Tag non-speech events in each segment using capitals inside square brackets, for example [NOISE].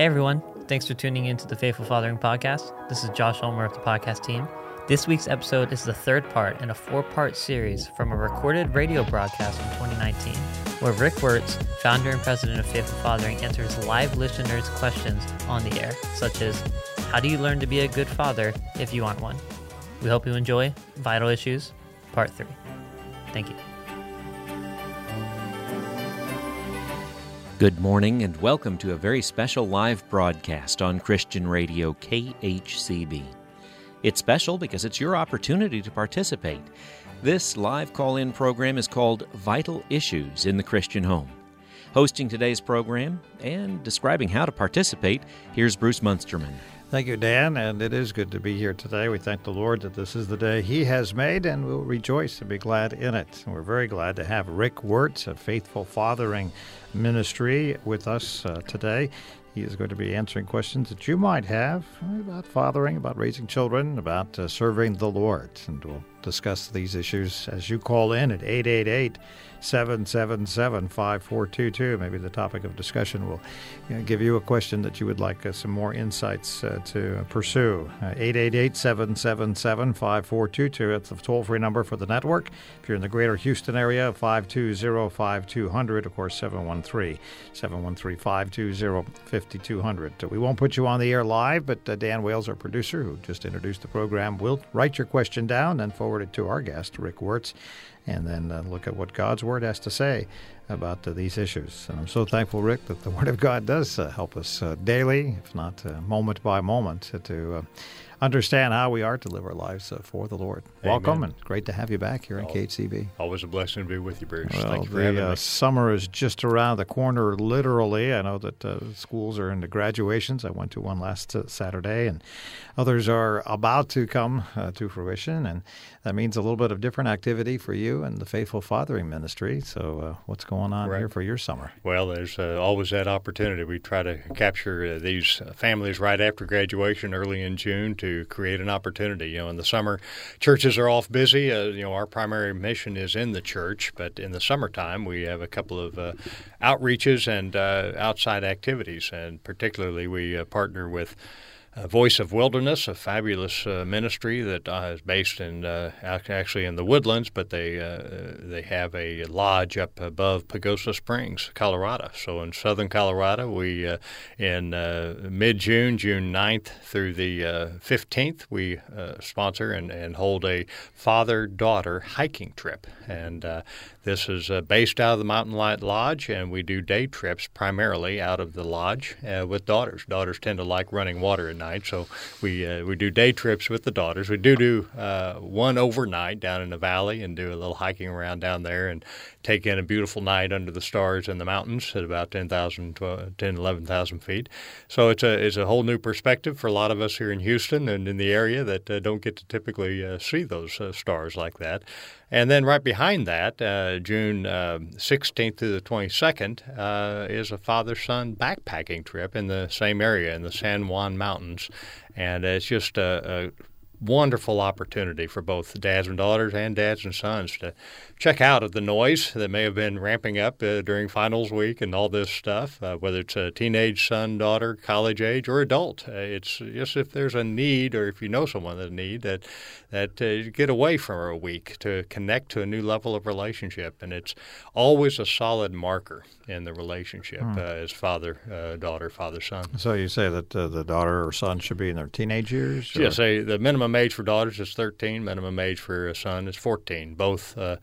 Hey everyone, thanks for tuning in to the Faithful Fathering Podcast. This is Josh Ulmer of the podcast team. This week's episode is the third part in a four part series from a recorded radio broadcast from 2019, where Rick Wertz, founder and president of Faithful Fathering, answers live listeners' questions on the air, such as How do you learn to be a good father if you aren't one? We hope you enjoy Vital Issues, Part 3. Thank you. Good morning and welcome to a very special live broadcast on Christian Radio KHCB. It's special because it's your opportunity to participate. This live call in program is called Vital Issues in the Christian Home. Hosting today's program and describing how to participate, here's Bruce Munsterman. Thank you, Dan, and it is good to be here today. We thank the Lord that this is the day He has made, and we'll rejoice and be glad in it. And we're very glad to have Rick Wertz, a faithful fathering ministry, with us uh, today. He is going to be answering questions that you might have about fathering, about raising children, about uh, serving the Lord. And we'll discuss these issues as you call in at 888 777 5422. Maybe the topic of discussion will you know, give you a question that you would like uh, some more insights uh, to pursue. 888 777 5422. That's the toll free number for the network. If you're in the greater Houston area, 520 5200. Of course, 713 713 520 5200. We won't put you on the air live, but uh, Dan Wales, our producer, who just introduced the program, will write your question down and forward it to our guest, Rick Wertz and then uh, look at what God's Word has to say about uh, these issues. And I'm so thankful, Rick, that the [LAUGHS] Word of God does uh, help us uh, daily, if not uh, moment by moment, to understand how we are to live our lives for the Lord. Amen. Welcome, and great to have you back here in Oh, KHCB. Always a blessing to be with you, Bruce. Well, Thank you for having the uh, summer is just around the corner, literally. I know that uh, schools are into graduations. I went to one last uh, Saturday, and others are about to come uh, to fruition. And that means a little bit of different activity for you and the Faithful Fathering Ministry. So, uh, what's going on Right. here for your summer? Well, there's uh, always that opportunity. We try to capture uh, these families right after graduation, early in June, to create an opportunity. You know, in the summer, churches are off busy. Uh, you know, our primary mission is in the church, but in the summertime, we have a couple of uh, outreaches and uh, outside activities, and particularly we uh, partner with. Uh, Voice of Wilderness, a fabulous uh, ministry that uh, is based in uh, actually in the woodlands, but they uh, they have a lodge up above Pagosa Springs, Colorado. So in southern Colorado, we uh, in mid June, June 9th through the uh, 15th, we sponsor and, and hold a father daughter hiking trip, and this is uh, based out of the Mountain Light Lodge, and we do day trips primarily out of the lodge uh, with daughters. Daughters tend to like running water at night, so we uh, we do day trips with the daughters. We do do uh, one overnight down in the valley and do a little hiking around down there and take in a beautiful night under the stars in the mountains at about 10,000, 10, 11,000 feet. So it's a it's a whole new perspective for a lot of us here in Houston and in the area that uh, don't get to typically uh, see those stars like that. And then right behind that, uh, June uh, 16th through the 22nd, uh, is a father son backpacking trip in the same area in the San Juan Mountains. And it's just a, a wonderful opportunity for both dads and daughters and dads and sons to check out of the noise that may have been ramping up uh, during finals week and all this stuff, uh, whether it's a teenage son, daughter, college age, or adult. Uh, it's just if there's a need or if you know someone that need that that uh, get away for a week to connect to a new level of relationship, and it's always a solid marker in the relationship uh, as father uh, daughter, father son. So, you say that uh, the daughter or son should be in their teenage years? or- Yes, the minimum age for daughters is 13, minimum age for a son is 14, both uh,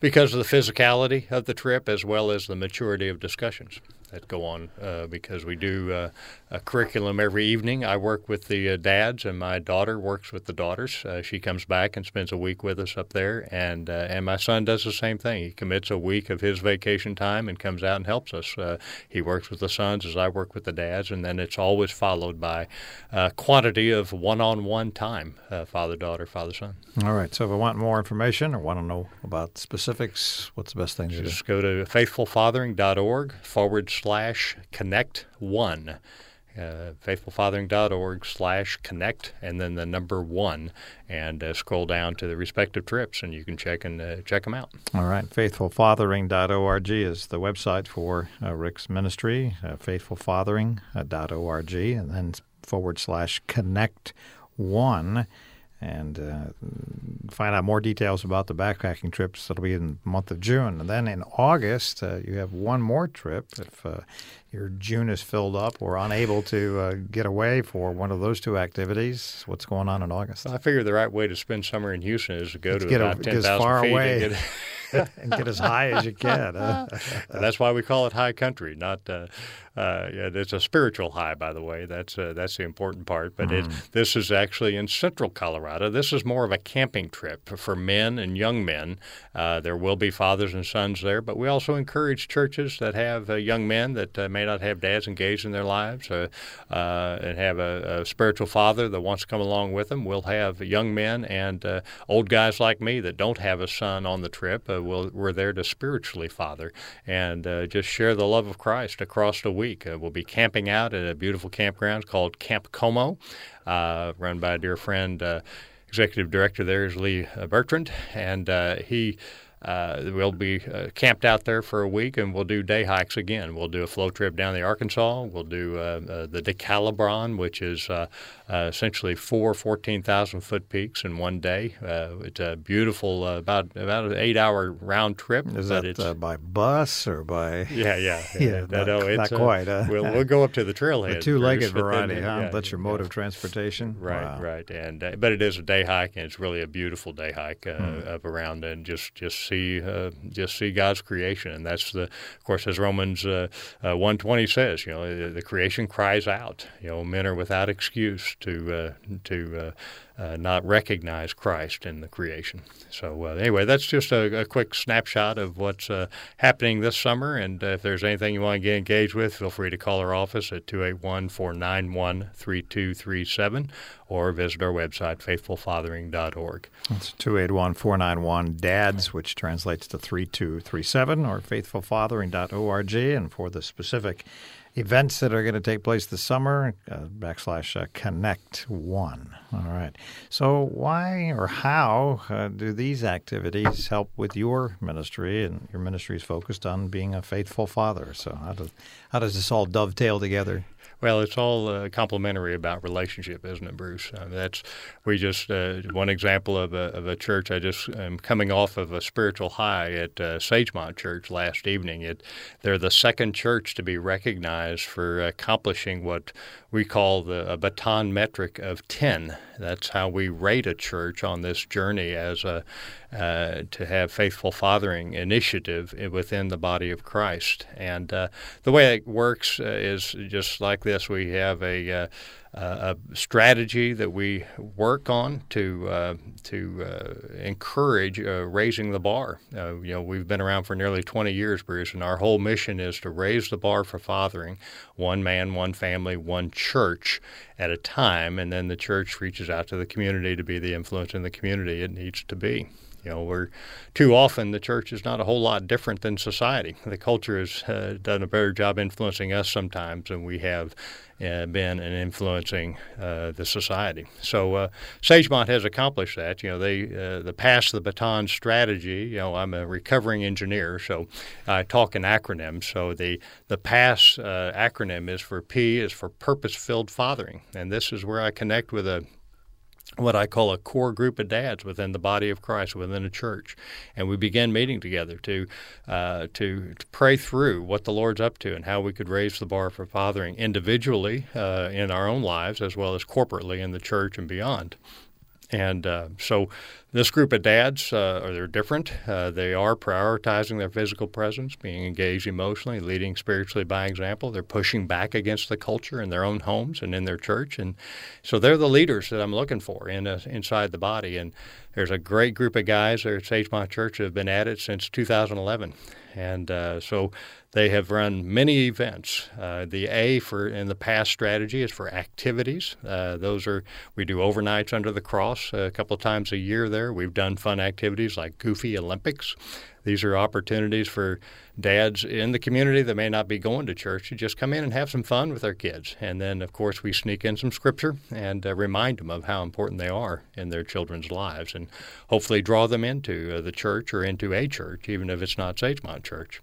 because of the physicality of the trip as well as the maturity of discussions that go on. Uh, because we do uh, a curriculum every evening. I work with the uh, dads, and my daughter works with the daughters. Uh, she comes back and spends a week with us up there, and uh, and my son does the same thing. He commits a week of his vacation time and comes out and helps us. Uh, he works with the sons as I work with the dads, and then it's always followed by uh, quantity of one-on-one time, uh, father-daughter, father-son. All right. So, if I want more information or want to know about specifics, what's the best thing to do? Just go to faithfulfathering.org forward slash connect one. uh, faithfulfathering.org slash connect, and then the number one, and uh, scroll down to the respective trips, and you can check and uh, check them out. All right. Faithfulfathering.org is the website for uh, Rick's ministry, uh, faithfulfathering.org, and then forward slash connect one and uh, find out more details about the backpacking trips. That'll be in the month of June. And then in August, uh, you have one more trip. If uh, your June is filled up or unable to uh, get away for one of those two activities, what's going on in August? Well, I figure the right way to spend summer in Houston is to go Let's to get about a, 10,000 feet. away. And get, [LAUGHS] and get as high as you can. [LAUGHS] that's why we call it high country, not uh, uh, yeah, it's a spiritual high, by the way. That's uh, that's the important part. But mm. it, this is actually in central Colorado. This is more of a camping trip for men and young men. Uh, there will be fathers and sons there, but we also encourage churches that have uh, young men that uh, may not have dads engaged in their lives uh, and have a, a, spiritual father that wants to come along with them. We'll have young men and old guys like me that don't have a son on the trip. we'll, we're there to spiritually father and just share the love of Christ across the week. Uh, we'll be camping out at a beautiful campground called Camp Como, uh, run by a dear friend. Uh, executive director there is Lee uh, Bertrand, and uh, he uh, we'll be uh, camped out there for a week, and we'll do day hikes again. We'll do a flow trip down the Arkansas. We'll do uh, uh the Decalibron, which is uh, uh, essentially four 14,000 foot peaks in one day. it's a beautiful, about about an eight hour round trip. Is that by bus or by? [LAUGHS] Yeah, yeah, [LAUGHS] yeah. not, no, it's, not quite. we'll, we'll [LAUGHS] go up to the trailhead. The two legged variety, huh? Yeah, That's your mode yeah. of transportation. Right, wow. right, and but it is a day hike, and it's really a beautiful day hike hmm. up around and just just see uh, just see God's creation, and that's the, of course, as Romans uh, uh, one twenty says, you know, the creation cries out. You know, men are without excuse to uh, to uh, uh, not recognize Christ in the creation. So, anyway, that's just a, a, quick snapshot of what's happening this summer. And if there's anything you want to get engaged with, feel free to call our office at 281 491 3237 or visit our website, faithfulfathering.org. That's 281 491 DADS, which translates to 3237, or faithfulfathering.org. And for the specific events that are going to take place this summer, uh, backslash uh, connect one. All right. So, why or how uh, do these activities help with your ministry? And your ministry is focused on being a faithful father. So, how does, how does this all dovetail together? Well, it's all uh, complementary about relationship, isn't it, Bruce? Uh, that's we just uh, one example of a, of a church. I just am coming off of a spiritual high at uh, Sagemont Church last evening. It they're the second church to be recognized for accomplishing what we call the baton metric of ten. That's how we rate a church on this journey as a uh, to have faithful fathering initiative within the body of Christ. And uh, the way it works uh, is just like this: we have a uh, a strategy that we work on to uh, to uh, encourage uh, raising the bar. You know, we've been around for nearly 20 years, Bruce, and our whole mission is to raise the bar for fathering, one man, one family, one church at a time, and then the church reaches out to the community to be the influence in the community it needs to be. You know, we're too often the church is not a whole lot different than society. The culture has uh, done a better job influencing us sometimes than we have uh, been in influencing uh, the society. So uh, Sagemont has accomplished that. You know, they uh, the pass the baton strategy. You know, I'm a recovering engineer, so I talk in acronyms. So the the pass uh, acronym is for P is for purpose filled fathering, and this is where I connect with a what I call a core group of dads within the body of Christ, within a church, and we began meeting together to, uh, to, to pray through what the Lord's up to and how we could raise the bar for fathering individually uh, in our own lives as well as corporately in the church and beyond. And uh, so this group of dads uh, are they're different. Uh, they are prioritizing their physical presence, being engaged emotionally, leading spiritually by example. They're pushing back against the culture in their own homes and in their church, and so they're the leaders that I'm looking for in a, inside the body. And there's a great group of guys there at Sagemont Church that have been at it since 2011, and uh, so they have run many events. Uh, the A for in the past strategy is for activities. Uh, those are we do overnights under the cross a couple of times a year. There we've done fun activities like Goofy Olympics. These are opportunities for dads in the community that may not be going to church to just come in and have some fun with their kids. And then, of course, we sneak in some scripture and uh, remind them of how important they are in their children's lives and hopefully draw them into uh, the church or into a church, even if it's not Sagemont Church.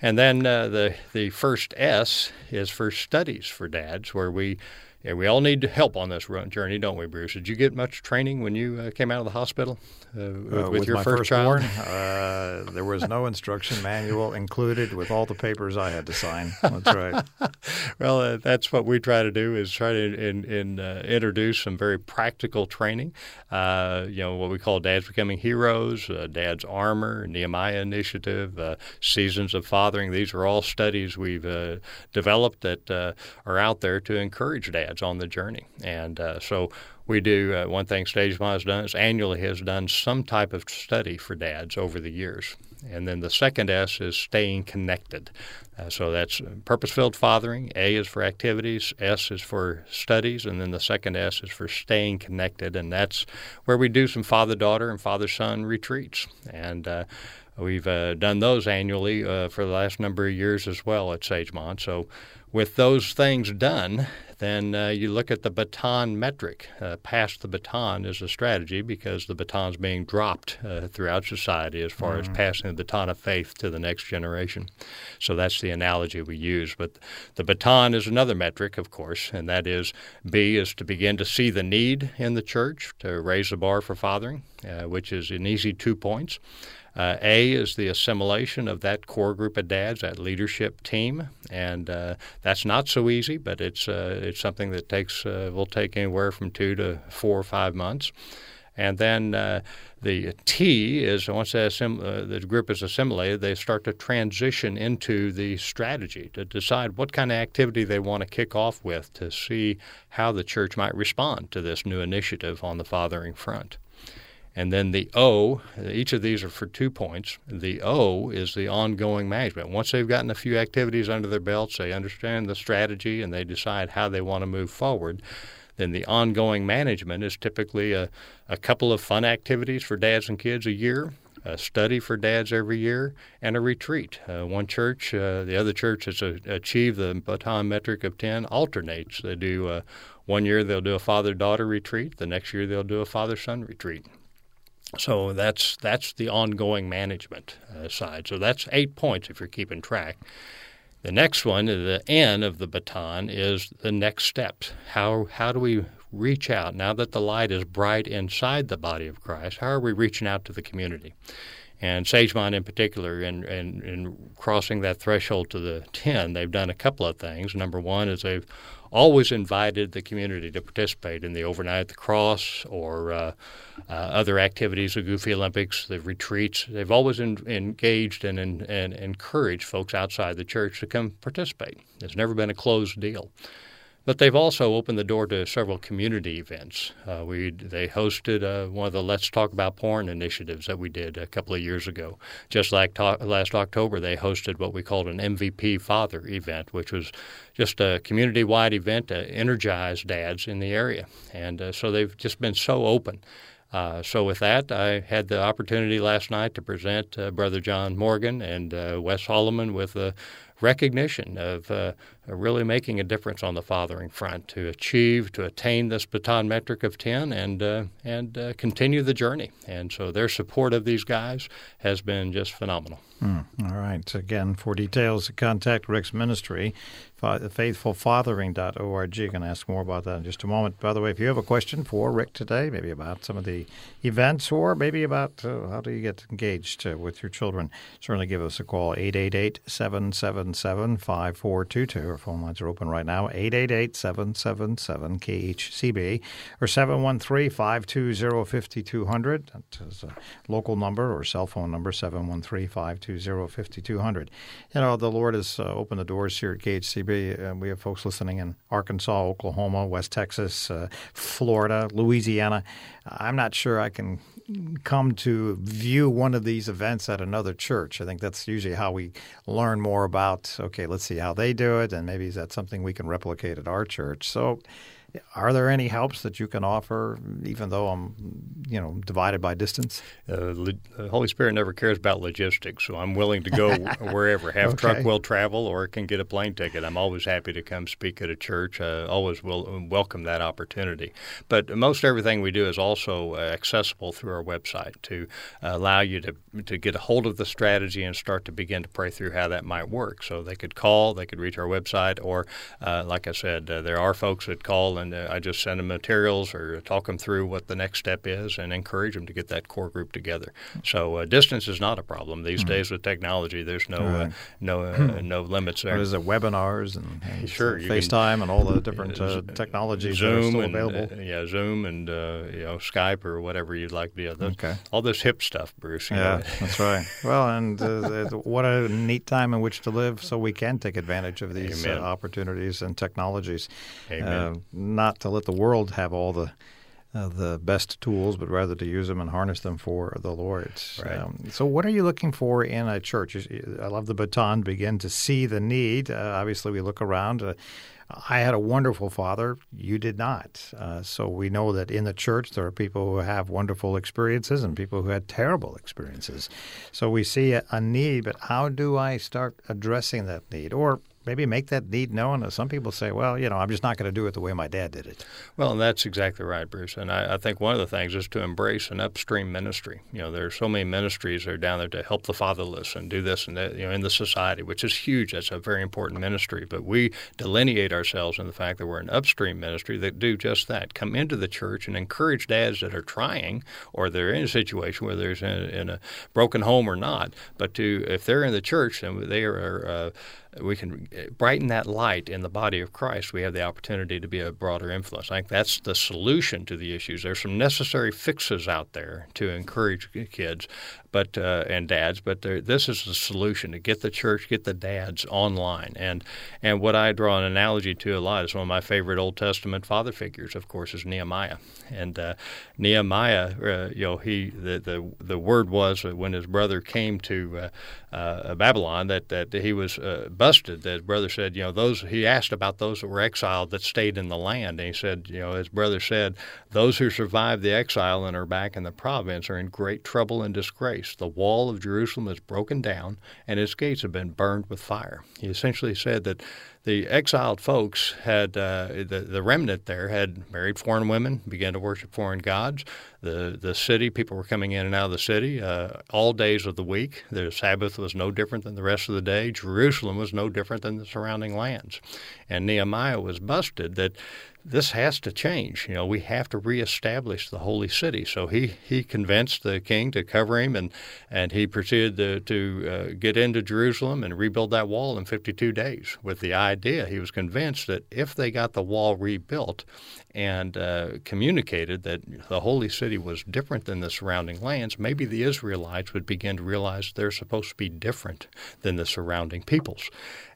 And then uh, the the first S is for studies for dads, where we yeah, we all need help on this journey, don't we, Bruce? Did you get much training when you uh, came out of the hospital with, uh, with, your my first child? Uh, there was no instruction manual included with all the papers I had to sign. That's right. [LAUGHS] well, uh, that's what we try to do is try to in, in, uh, introduce some very practical training. you know, what we call Dads Becoming Heroes, Dad's Armor, Nehemiah Initiative, Seasons of Fathering. These are all studies we've developed that are out there to encourage dads dads on the journey. And uh, so we do uh, one thing Sagemont has done is annually has done some type of study for dads over the years. And then the second S is staying connected. Uh, so that's purpose filled fathering. A is for activities, S is for studies, and then the second S is for staying connected. And that's where we do some father daughter and father son retreats. And uh, we've uh, done those annually uh, for the last number of years as well at Sagemont. So with those things done, then uh, you look at the baton metric. Uh, pass the baton is a strategy because the baton's being dropped uh, throughout society as far mm-hmm. as passing the baton of faith to the next generation. So that's the analogy we use. But the baton is another metric, of course, and that is B is to begin to see the need in the church to raise the bar for fathering, uh, which is an easy two points. Uh, a is the assimilation of that core group of dads, that leadership team, and uh, that's not so easy, but it's uh, it's something that takes uh, will take anywhere from two to four or five months. And then uh, the T is once assim- uh, the group is assimilated, they start to transition into the strategy to decide what kind of activity they want to kick off with to see how the church might respond to this new initiative on the fathering front. And then the O, each of these are for two points. The O is the ongoing management. Once they've gotten a few activities under their belts, they understand the strategy and they decide how they want to move forward. Then the ongoing management is typically a, a couple of fun activities for dads and kids a year, a study for dads every year, and a retreat. Uh, one church, uh, the other church has uh, achieved the baton metric of 10, alternates. They do uh, one year they'll do a father daughter retreat, the next year they'll do a father son retreat. So that's that's the ongoing management uh, side. So that's eight points if you're keeping track. The next one, the N of the baton, is the next steps. How how do we reach out now that the light is bright inside the body of Christ? How are we reaching out to the community? And Sagemont, in particular, in, in, in crossing that threshold to the 10, they've done a couple of things. Number one is they've always invited the community to participate in the overnight at the cross or uh, uh, other activities, the Goofy Olympics, the retreats. They've always in, engaged and, and, and encouraged folks outside the church to come participate. It's never been a closed deal. But they've also opened the door to several community events. Uh, we they hosted uh, one of the Let's Talk About Porn initiatives that we did a couple of years ago. Just like to- last October, they hosted what we called an MVP Father event, which was just a community-wide event to energize dads in the area. And uh, so they've just been so open. Uh, so with that, I had the opportunity last night to present uh, Brother John Morgan and uh, Wes Solomon with a recognition of uh, really making a difference on the fathering front to achieve, to attain this baton metric of 10 and, uh, and uh, continue the journey. And so their support of these guys has been just phenomenal. Mm, all right. Again, for details, contact Rick's ministry, faithfulfathering.org. You can ask more about that in just a moment. By the way, if you have a question for Rick today, maybe about some of the events or maybe about uh, how do you get engaged uh, with your children, certainly give us a call, 888 777 5422. Our phone lines are open right now, 888 777 KHCB or 713 520 5200. That is a local number or cell phone number, 713 520 5200. You know, the Lord has uh, opened the doors here at KHCB. Uh, we have folks listening in Arkansas, Oklahoma, West Texas, uh, Florida, Louisiana. I'm not sure I can come to view one of these events at another church. I think that's usually how we learn more about, okay, let's see how they do it, and maybe is that something we can replicate at our church. So Are there any helps that you can offer, even though I'm, you know, divided by distance? Uh, the Holy Spirit never cares about logistics, so I'm willing to go [LAUGHS] wherever. Half Okay. truck will travel, or can get a plane ticket. I'm always happy to come speak at a church. Uh, always will welcome that opportunity. But most everything we do is also uh, accessible through our website to allow you to to get a hold of the strategy and start to begin to pray through how that might work. So they could call, they could reach our website, or uh, like I said, uh, there are folks that call and uh, I just send them materials or talk them through what the next step is and encourage them to get that core group together. So uh, distance is not a problem these days with technology. There's no uh, no uh, no limits there. It, webinars and, and [LAUGHS] Sure, you can- FaceTime and all the different uh, technologies that are Zoom and available? uh, yeah, Zoom and uh, you know Skype or whatever you'd like to do. Those- Okay. All this hip stuff, Bruce. Yeah, know. that's right. [LAUGHS] Well, and uh, what a neat time in which to live, so we can take advantage of these uh, opportunities and technologies. Amen. Not to let the world have all the uh, the best tools, but rather to use them and harness them for the Lord. Right. Um, so, what are you looking for in a church? I love the baton. Begin to see the need. Uh, obviously, we look around. Uh, I had a wonderful father. You did not. Uh, so we know that in the church there are people who have wonderful experiences and people who had terrible experiences. So we see a, a need, but how do I start addressing that need? Or maybe make that need known. Some people say, well, you know, I'm just not going to do it the way my dad did it. Well, and that's exactly right, Bruce. And I, I think one of the things is to embrace an upstream ministry. You know, there are so many ministries that are down there to help the fatherless and do this and that, you know, in the society, which is huge. That's a very important ministry. But we delineate ourselves in the fact that we're an upstream ministry that do just that. Come into the church and encourage dads that are trying or they're in a situation where there's in, in a broken home or not. But to if they're in the church, then they are. Uh, we can uh, brighten that light in the body of Christ. We have the opportunity to be a broader influence. I think that's the solution to the issues. There's some necessary fixes out there to encourage kids, but uh, and dads. But this is the solution to get the church, get the dads online. And and what I draw an analogy to a lot is one of my favorite Old Testament father figures, of course, is Nehemiah. And uh, Nehemiah, uh, you know, he the, the the word was that when his brother came to uh, uh, Babylon that that he was uh, busted. That his brother said, you know, those he asked about those that were exiled that stayed in the land, and he said, you know, his brother said, those who survived the exile and are back in the province are in great trouble and disgrace. The wall of Jerusalem is broken down, and its gates have been burned with fire. He essentially said that the exiled folks had uh, the the remnant there had married foreign women, began to worship foreign gods. The the city people were coming in and out of the city uh, all days of the week. The Sabbath was no different than the rest of the day. Jerusalem was no different than the surrounding lands, and Nehemiah was busted that this has to change. You know, we have to reestablish the holy city. So he, he convinced the king to cover him, and, and he proceeded to, to uh, get into Jerusalem and rebuild that wall in 52 days with the idea. He was convinced that if they got the wall rebuilt and uh, communicated that the holy city was different than the surrounding lands, maybe the Israelites would begin to realize they're supposed to be different than the surrounding peoples.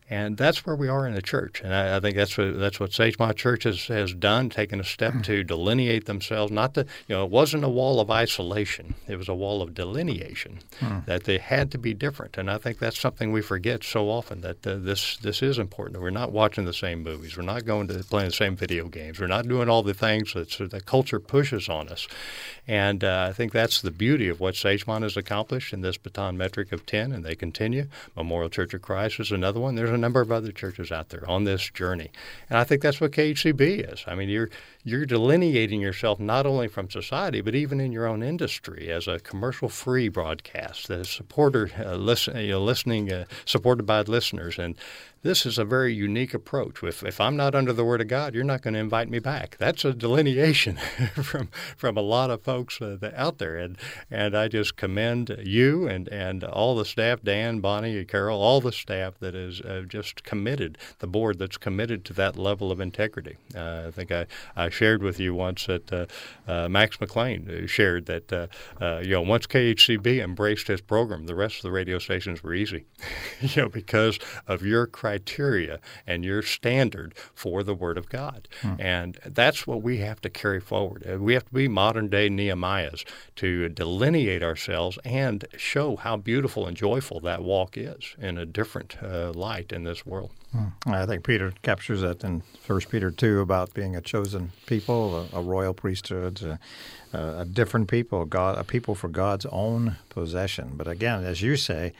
And that's where we are in the church, and I, I think that's what that's what Sagemont Church has, has done, taken a step to delineate themselves. Not to, you know, it wasn't a wall of isolation; it was a wall of delineation. That they had to be different, and I think that's something we forget so often. That uh, this this is important. We're not watching the same movies. We're not going to playing the same video games. We're not doing all the things that the culture pushes on us. And uh, I think that's the beauty of what Sagemont has accomplished in this baton metric of 10, and they continue. Memorial Church of Christ is another one. There's a number of other churches out there on this journey. And I think that's what KHCB is. I mean, you're, you're delineating yourself not only from society, but even in your own industry as a commercial free broadcast that is supporter, uh, listen, you know, listening, uh, supported by listeners. And this is a very unique approach. If, if I'm not under the Word of God, you're not going to invite me back. That's a delineation [LAUGHS] from from a lot of folks uh, out there, and and I just commend you and and all the staff, Dan, Bonnie, Carol, all the staff that is uh, just committed, the board that's committed to that level of integrity. Uh, I think I, I shared with you once that uh, uh, Max McLean shared that uh, uh, you know once KHCB embraced his program, the rest of the radio stations were easy, [LAUGHS] you know because of your criteria and your standard for the Word of God. And that's what we have to carry forward. Uh, We have to be modern day Nehemiahs to delineate ourselves and show how beautiful and joyful that walk is in a different uh, light. In this world. Hmm. I think Peter captures that in First Peter two about being a chosen people, a, a royal priesthood, a, a, different people, God, a people for God's own possession. But again, as you say,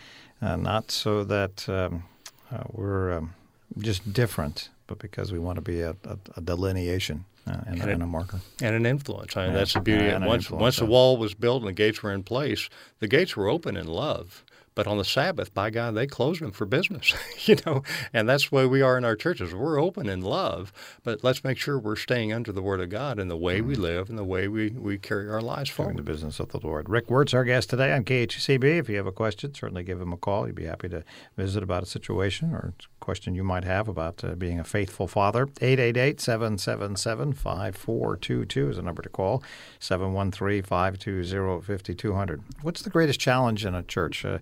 uh, not so that um, uh, we're um, just different, but because we want to be a, a delineation uh, and, and, and, a marker and an influence. I mean, that's the beauty. once once the wall was built and the gates were in place, the gates were open in love. But on the Sabbath, by God, they close them for business, [LAUGHS] you know, and that's the way we are in our churches. We're open in love, but let's make sure we're staying under the Word of God in the way mm-hmm. we live and the way we, we carry our lives forward. The business of the Lord. Rick Wertz, our guest today on KHCB. If you have a question, certainly give him a call. He'd be happy to visit about a situation or a question you might have about uh, being a faithful father. 888 777 5422 is a number to call. 713 520 5200. What's the greatest challenge in a church? Uh,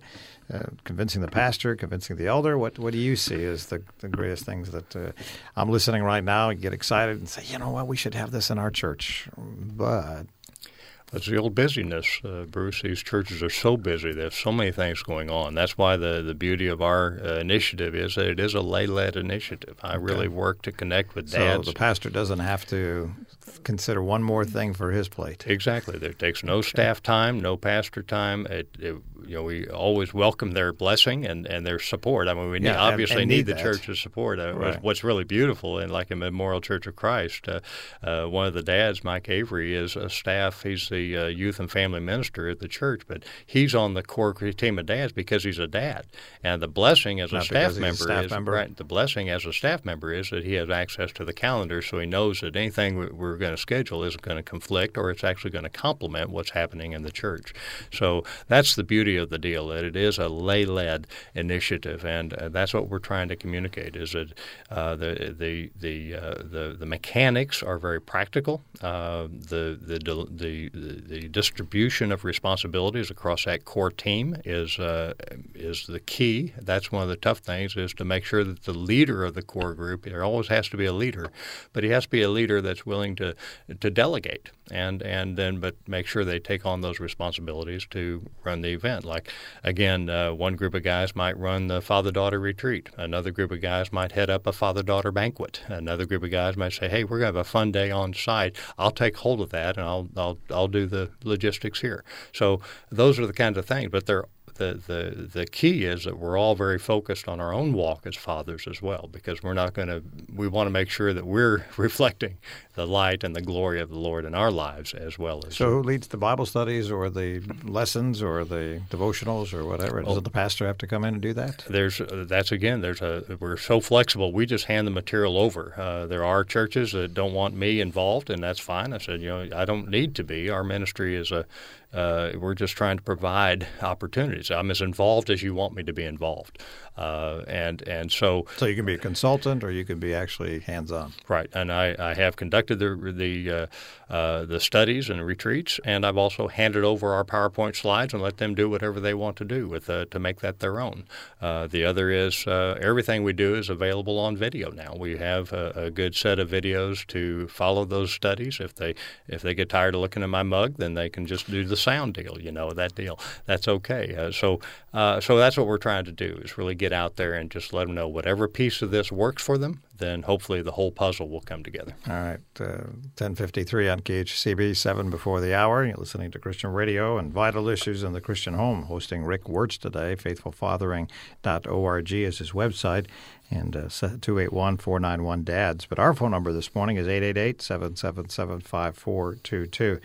uh, convincing the pastor, convincing the elder? What what do you see as the, the greatest things that uh, I'm listening right now and get excited and say, you know what, we should have this in our church, but it's the old busyness, uh, Bruce. These churches are so busy. There's so many things going on. That's why the, the beauty of our uh, initiative is that it is a lay led initiative. I okay. really work to connect with dads. So the pastor doesn't have to consider one more thing for his plate. Exactly. There takes no okay. staff time, no pastor time. It, it, you know, we always welcome their blessing and, and their support. I mean, we yeah, need, obviously and, and need, need the church's support. Uh, right. What's really beautiful, in like a Memorial Church of Christ, uh, uh, one of the dads, Mike Avery, is a staff. He's the uh, youth and family minister at the church, but he's on the core team of dads because he's a dad. And the blessing as a staff member a staff is member. right. The blessing as a staff member is that he has access to the calendar, so he knows that anything we're going to schedule isn't going to conflict, or it's actually going to complement what's happening in the church. So that's the beauty of the deal that it is a lay-led initiative, and uh, that's what we're trying to communicate. Is that uh, the the the, uh, the the mechanics are very practical. Uh, the, the the the distribution of responsibilities across that core team is uh, is the key. That's one of the tough things is to make sure that the leader of the core group there always has to be a leader, but he has to be a leader that's willing to to delegate and and then but make sure they take on those responsibilities to run the event. Like again, uh, one group of guys might run the father daughter retreat. Another group of guys might head up a father daughter banquet. Another group of guys might say, "Hey, we're to have a fun day on site. I'll take hold of that and I'll I'll I'll do the logistics here." So those are the kinds of things, but they're the, the, the key is that we're all very focused on our own walk as fathers as well, because we're not going to, we want to make sure that we're [LAUGHS] reflecting the light and the glory of the Lord in our lives as well as. So, who leads the Bible studies or the lessons or the devotionals or whatever? Does oh, the pastor have to come in and do that? There's uh, that's again. There's a we're so flexible. We just hand the material over. Uh, there are churches that don't want me involved, and that's fine. I said, you know, I don't need to be. Our ministry is a uh, we're just trying to provide [LAUGHS] opportunities. I'm as involved as you want me to be involved, uh, and and so so you can be a consultant or you can be actually hands on. Right, and I, I have conducted the the uh, uh, the studies and retreats, and I've also handed over our PowerPoint slides and let them do whatever they want to do with uh, to make that their own. Uh, the other is everything we do is available on video now. We have a, a good set of videos to follow those studies. If they if they get tired of looking at my mug, then they can just do the sound deal, you know, that deal. That's okay. Uh, so, uh, so that's what we're trying to do is really get out there and just let them know whatever piece of this works for them. Then hopefully the whole puzzle will come together. All right, uh, ten fifty three on KHCB, seven before the hour. You're listening to Christian Radio and Vital Issues in the Christian Home. Hosting Rick Wertz today. FaithfulFathering.org is his website and 281 491 DADS. But our phone number this morning is 888 777 5422.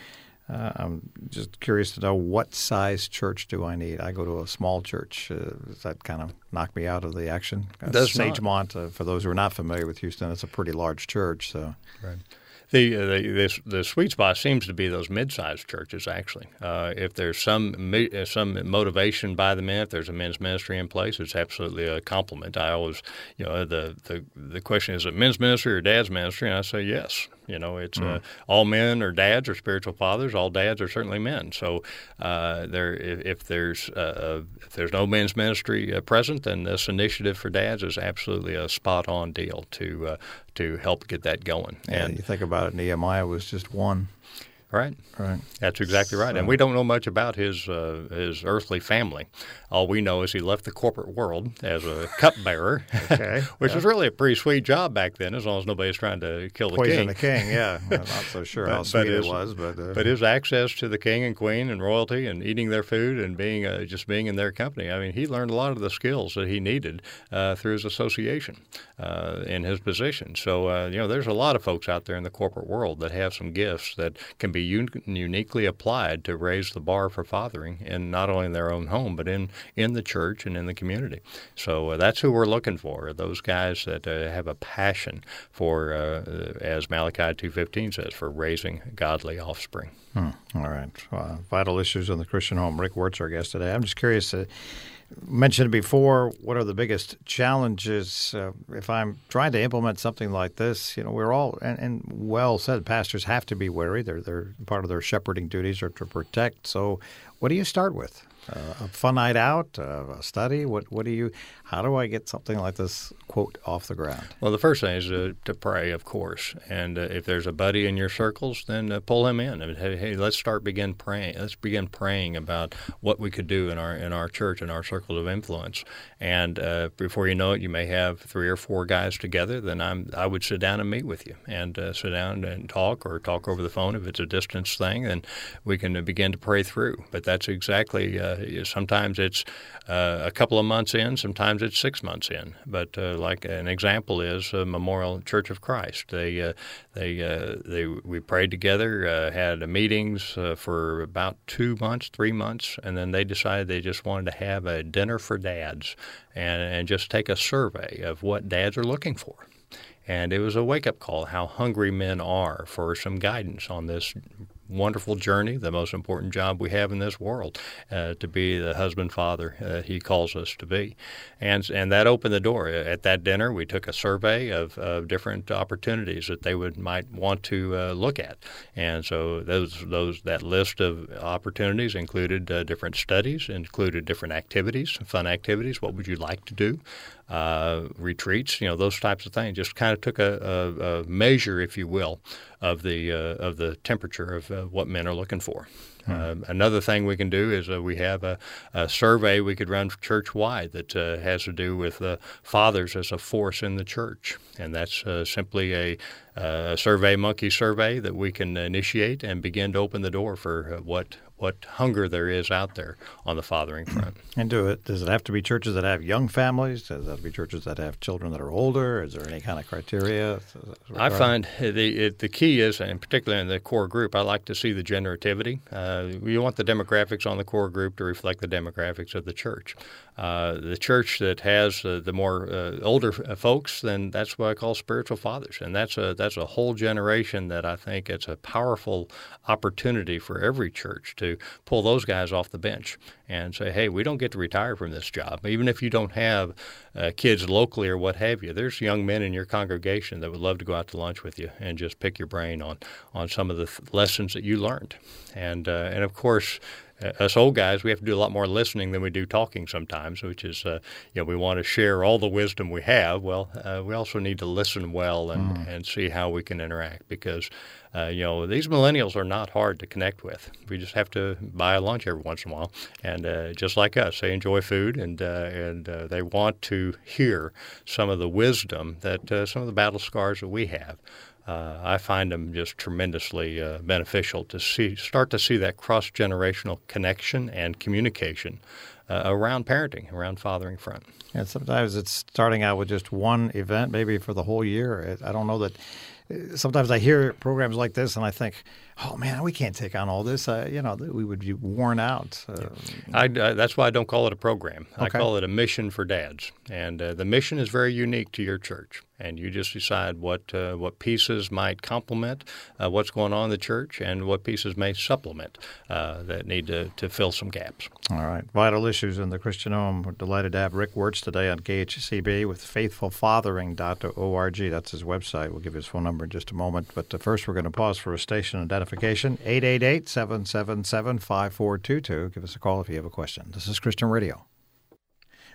Uh, I'm just curious to know what size church do I need? I go to a small church. Uh, does that kind of knock me out of the action? Uh, does Sagemont, uh, for those who are not familiar with Houston, it's a pretty large church. So, right. The, uh, the, the, the sweet spot seems to be those mid-sized churches. Actually, uh, if there's some uh, some motivation by the men, if there's a men's ministry in place, it's absolutely a compliment. I always, you know, the the, the question is, it men's ministry or dad's ministry? And I say yes. You know, it's mm. uh, all men are dads or spiritual fathers. All dads are certainly men. So uh, there, if, if there's uh, if there's no men's ministry uh, present, then this initiative for dads is absolutely a spot on deal to uh, to help get that going. Yeah, and you think about it, Nehemiah was just one. Right. Right. That's exactly right. And we don't know much about his uh, his earthly family. All we know is he left the corporate world as a [LAUGHS] cupbearer, Okay. [LAUGHS] which was really a pretty sweet job back then, as long as nobody's trying to kill the Poison king. And the king, yeah. [LAUGHS] I'm not so sure how sweet his, it was, but uh, but his access to the king and queen and royalty and eating their food and being uh, just being in their company. I mean, he learned a lot of the skills that he needed uh, through his association uh, in his position. So uh, you know, there's a lot of folks out there in the corporate world that have some gifts that can be un- uniquely applied to raise the bar for fathering, in not only in their own home but in in the church and in the community. So uh, that's who we're looking for. Those guys that uh, have a passion for, uh, as Malachi two fifteen says, for raising godly offspring. Hmm. All right. Uh, vital issues in the Christian home. Rick Wertz, our guest today. I'm just curious. Mentioned before. What are the biggest challenges uh, if I'm trying to implement something like this? You know, we're all and, and well said. Pastors have to be wary. They're they're part of their shepherding duties are to protect. So, what do you start with? Uh, a fun night out, uh, a study. What what do you? How do I get something like this quote off the ground? Well, the first thing is uh, to pray, of course, and uh, if there's a buddy in your circles, then uh, pull him in. Hey, hey, let's start begin praying. Let's begin praying about what we could do in our in our church in our circles of influence. And uh, before you know it, you may have three or four guys together. Then I'm I would sit down and meet with you and uh, sit down and talk or talk over the phone if it's a distance thing, Then we can uh, begin to pray through. But that's exactly. sometimes it's a couple of months in. Sometimes it's six months in. But uh, like an example is uh, Memorial Church of Christ. They uh, they they we prayed together, had meetings for about two months, three months, and then they decided they just wanted to have a dinner for dads and and just take a survey of what dads are looking for. And it was a wake up call how hungry men are for some guidance on this wonderful journey, the most important job we have in this world, uh, to be the husband father uh, he calls us to be, and and that opened the door. At that dinner, we took a survey of, of different opportunities that they would might want to uh, look at, and so those those that list of opportunities included uh, different studies, included different activities, fun activities. What would you like to do? Uh, retreats, you know, those types of things. Just kind of took a, a, a measure, if you will, of the uh, of the temperature of uh, what men are looking for. Hmm. Uh, another thing we can do is uh, we have a, a, survey we could run church wide that uh, has to do with fathers as a force in the church, and that's simply a, a survey monkey survey that we can initiate and begin to open the door for what what hunger there is out there on the fathering front. [CLEARS THROAT] And do it? Does it have to be churches that have young families? Does it have to be churches that have children that are older? Is there any kind of criteria? I find the it, the key is, and particularly in the core group, I like to see the generativity. Uh, you want the demographics on the core group to reflect the demographics of the church. Uh, the church that has uh, the more uh, older folks, then that's what I call spiritual fathers, and that's a that's a whole generation that I think it's a powerful opportunity for every church to pull those guys off the bench and say, hey, we don't get to retire from this job, even if you don't have uh, kids locally or what have you. There's young men in your congregation that would love to go out to lunch with you and just pick your brain on on some of the th- lessons that you learned, and uh, and of course us old guys, we have to do a lot more listening than we do talking sometimes, which is, uh, you know, we want to share all the wisdom we have. Well, uh, we also need to listen well and, mm. and see how we can interact because, uh, you know, these millennials are not hard to connect with. We just have to buy a lunch every once in a while. And uh, just like us, they enjoy food and, uh, and uh, they want to hear some of the wisdom that some of the battle scars that we have uh, I find them just tremendously uh, beneficial to see start to see that cross generational connection and communication uh, around parenting, around fathering front. And sometimes it's starting out with just one event, maybe for the whole year. I don't know that. Uh, sometimes I hear programs like this and I think, oh man, we can't take on all this. Uh, you know, we would be worn out. Uh, I, I, that's why I don't call it a program. Okay. I call it a mission for dads. And uh, the mission is very unique to your church and you just decide what uh, what pieces might complement uh, what's going on in the church and what pieces may supplement uh, that need to, to fill some gaps. All right. Vital issues in the Christian home. We're delighted to have Rick Wertz today on KHCB with faithfulfathering.org. That's his website. We'll give his phone number in just a moment. But uh, first, we're going to pause for a station identification 888 777 5422. Give us a call if you have a question. This is Christian Radio.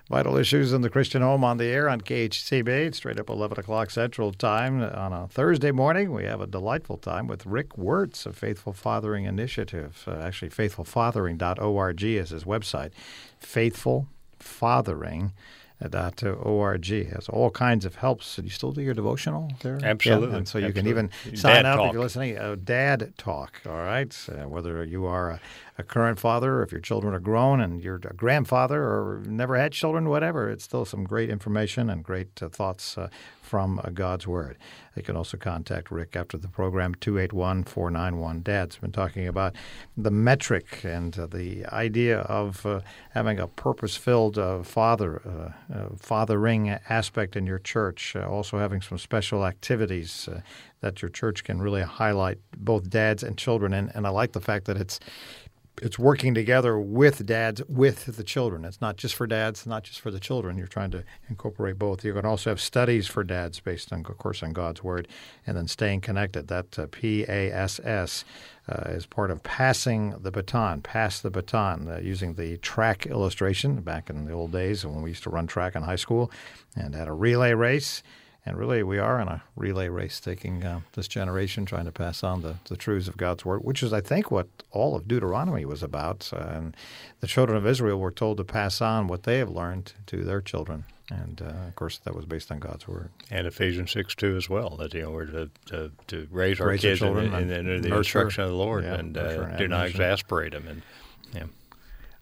Vital Issues in the Christian Home on the air on KHCB, straight up 11 o'clock Central Time. On a Thursday morning, we have a delightful time with Rick Wertz of Faithful Fathering Initiative. Uh, actually, faithfulfathering.org is his website. Faithful Fathering org has all kinds of helps. Do you still do your devotional there? Absolutely. Yeah, and so you Absolutely. can even sign Dad up talk. if you're listening. Uh, Dad Talk, all right? Uh, whether you are a, a current father or if your children are grown and you're a grandfather or never had children, whatever, it's still some great information and great uh, thoughts uh, from uh, God's Word. You can also contact Rick after the program, 281 491 Dad's been talking about the metric and uh, the idea of uh, having a purpose filled uh, father, fathering aspect in your church, also having some special activities that your church can really highlight both dads and children. And, and I like the fact that it's it's working together with dads with the children. It's not just for dads, not just for the children. You're trying to incorporate both. You can also have studies for dads based on, of course, on God's word, and then staying connected. That uh, P A S S uh, is part of passing the baton. Pass the baton uh, using the track illustration back in the old days when we used to run track in high school and had a relay race. And really, we are in a relay race, taking uh, this generation, trying to pass on the, the truths of God's Word, which is, I think, what all of Deuteronomy was about. Uh, and the children of Israel were told to pass on what they have learned to their children. And, uh, of course, that was based on God's Word. And Ephesians 6 2 as well, that you know, we're to, to, to raise our Raise kids in, children in, and in the nurture. instruction of the Lord Yeah, and uh, and do not exasperate them. And yeah.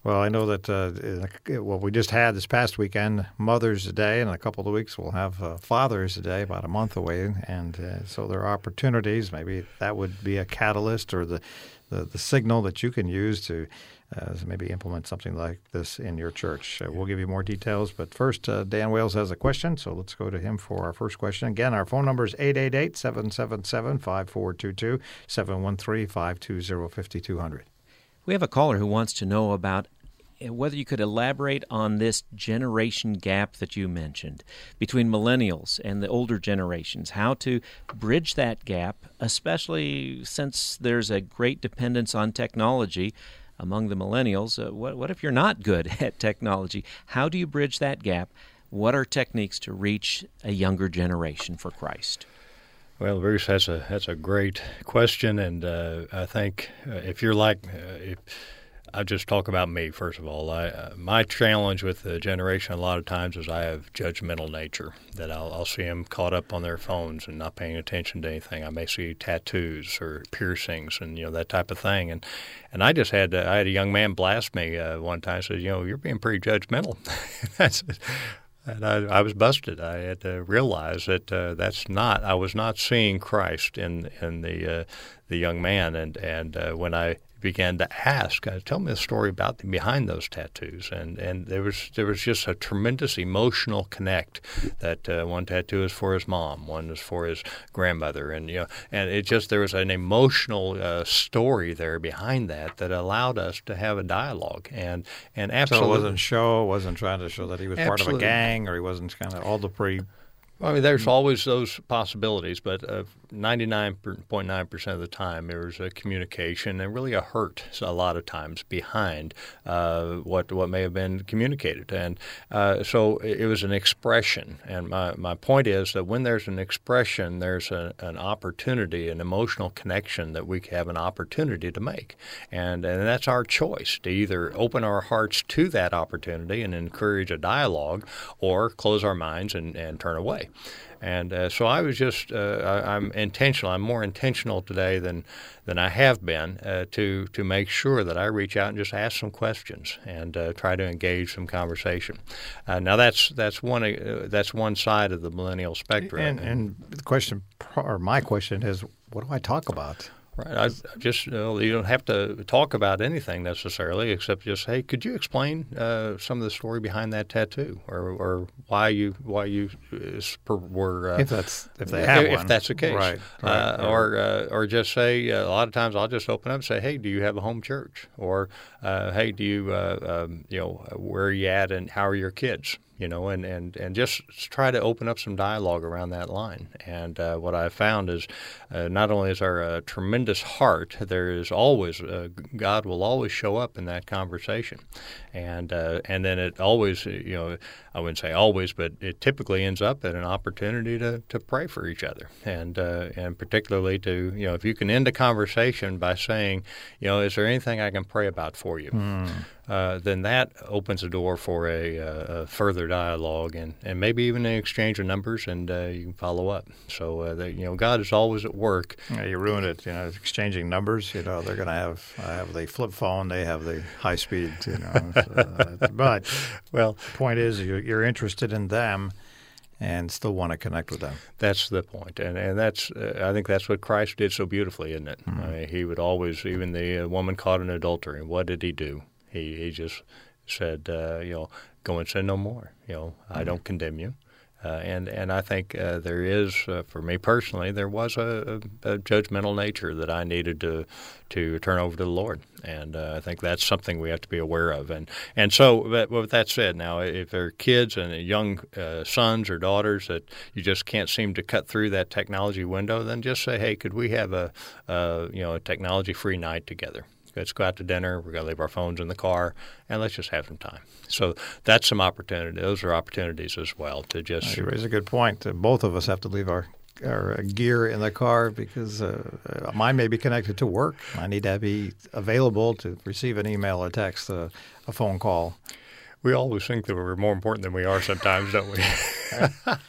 Well, I know that uh, what we just had this past weekend, Mother's Day, and in a couple of weeks we'll have uh, Father's Day, about a month away, and uh, so there are opportunities. Maybe that would be a catalyst or the the, the signal that you can use to uh, maybe implement something like this in your church. Uh, we'll give you more details, but first, uh, Dan Wales has a question, so let's go to him for our first question. Again, our phone number is 888 777 5422 713 520 5200. We have a caller who wants to know about uh, whether you could elaborate on this generation gap that you mentioned between millennials and the older generations, how to bridge that gap, especially since there's a great dependence on technology among the millennials. Uh, what, what if you're not good [LAUGHS] at technology? How do you bridge that gap? What are techniques to reach a younger generation for Christ? Well, Bruce, that's a that's a great question, and uh, I think uh, if you're like, uh, if, I just talk about me first of all. I, uh, my challenge with the generation a lot of times is I have judgmental nature. That I'll, I'll see them caught up on their phones and not paying attention to anything. I may see tattoos or piercings and you know that type of thing. And and I just had uh, I had a young man blast me uh, one time. Said, you know, you're being pretty judgmental. [LAUGHS] that's and I, I was busted. I had to realize that uh, that's not. I was not seeing Christ in in the uh, the young man, and and uh, when I began to ask, uh, tell me the story about the, behind those tattoos, and and there was there was just a tremendous emotional connect. That uh, one tattoo is for his mom, one is for his grandmother, and you know, and it just there was an emotional uh, story there behind that that allowed us to have a dialogue, and and absolutely, So it wasn't show, it wasn't trying to show that he was part of a gang or he wasn't kind of all the pre. I mean, there's always those possibilities, but uh, 99.9% of the time, there's a communication and really a hurt a lot of times behind uh, what what may have been communicated. And uh, so it it was an expression. And my, my point is that when there's an expression, there's a, an opportunity, an emotional connection that we have an opportunity to make. And, and that's our choice to either open our hearts to that opportunity and encourage a dialogue or close our minds and, and turn away. And uh, so I was just uh, I, I'm intentional. I'm more intentional today than than I have been uh, to to make sure that I reach out and just ask some questions and uh, try to engage some conversation. Uh, now that's that's one uh, that's one side of the millennial spectrum. And, and the question, or my question is, what do I talk about? Right. I I just you, know, you don't have to talk about anything necessarily, except just hey, could you explain uh, some of the story behind that tattoo, or, or why you why you uh, were uh, If that's if they have if one, that's the case, right? Uh, right. or uh, or just say uh, a lot of times I'll just open up and say, hey, do you have a home church, or uh, hey, do you uh, um, you know where are you at and how are your kids? You know, and, and, and just try to open up some dialogue around that line. And uh, what I've found is uh, not only is there a tremendous heart, there is always, uh, God will always show up in that conversation. And, uh, and then it always, you know, I wouldn't say always, but it typically ends up at an opportunity to, to pray for each other. And, uh, and particularly to, you know, if you can end a conversation by saying, you know, is there anything I can pray about for you? Mm. Uh, then that opens the door for a, a, further dialogue and, and maybe even an exchange of numbers, and uh, you can follow up. So uh, you know, God is always at work. Yeah, you ruin it. You know, exchanging numbers. You know, they're going to have I have the flip phone, they have the high speed. You know, so, but [LAUGHS] well, the point is you're, you're interested in them and still want to connect with them. That's the point, and and that's uh, I think that's what Christ did so beautifully, isn't it? Mm-hmm. I mean, he would always, even the uh, woman caught in adultery. What did he do? He he just said, uh, you know, go and sin no more. You know, mm-hmm. I don't condemn you. Uh, and and I think uh, there is, uh, for me personally, there was a, a, judgmental nature that I needed to to turn over to the Lord, and I think that's something we have to be aware of. And and so, but with that said, now if there are kids and young sons or daughters that you just can't seem to cut through that technology window, then just say, hey, could we have a, a you know a technology free night together? Let's go out to dinner. We're going to leave our phones in the car, and let's just have some time. So that's some opportunity. Those are opportunities as well to just. You raise a good point. Both of us have to leave our our uh, gear in the car because uh, uh, mine may be connected to work. I need to be available to receive an email, a text, a, a phone call. We always think that we're more important than we are sometimes, don't we? [LAUGHS]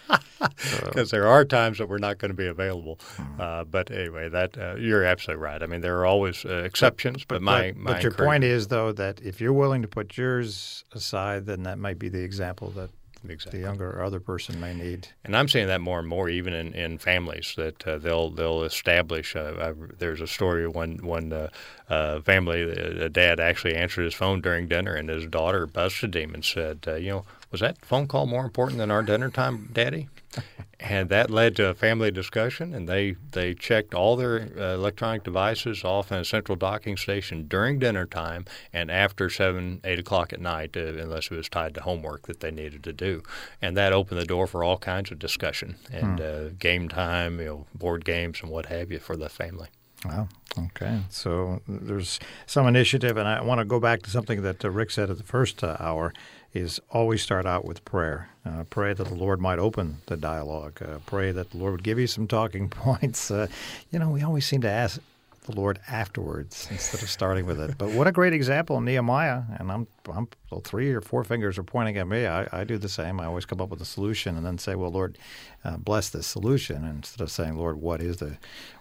Because there are times that we're not going to be available. Hmm. Uh, but anyway, that uh, you're absolutely right. I mean, there are always uh, exceptions, but, but my, but, my but your point is though that if you're willing to put yours aside, then that might be the example that exactly. the younger other person may need. And I'm seeing that more and more, even in, in families, that uh, they'll they'll establish. Uh, there's a story of one one uh, uh family, a dad actually answered his phone during dinner, and his daughter busted him and said, uh, "You know, was that phone call more important than our dinner time, Daddy?" [LAUGHS] and that led to a family discussion. And they they checked all their uh, electronic devices off in a central docking station during dinner time and after seven eight o'clock at night, uh, unless it was tied to homework that they needed to do. And that opened the door for all kinds of discussion and hmm. uh, game time, you know, board games and what have you for the family. Wow. Okay. So there's some initiative, and I want to go back to something that uh, Rick said at the first uh, hour is always start out with prayer. Uh, pray that the Lord might open the dialogue. Uh, pray that the Lord would give you some talking [LAUGHS] points. Uh, you know, we always seem to ask the Lord afterwards instead of starting with it. But what a great example Nehemiah. And I'm, I'm well, three or four fingers are pointing at me. I, I do the same. I always come up with a solution and then say, well, Lord, uh, bless this solution instead of saying, Lord, what is the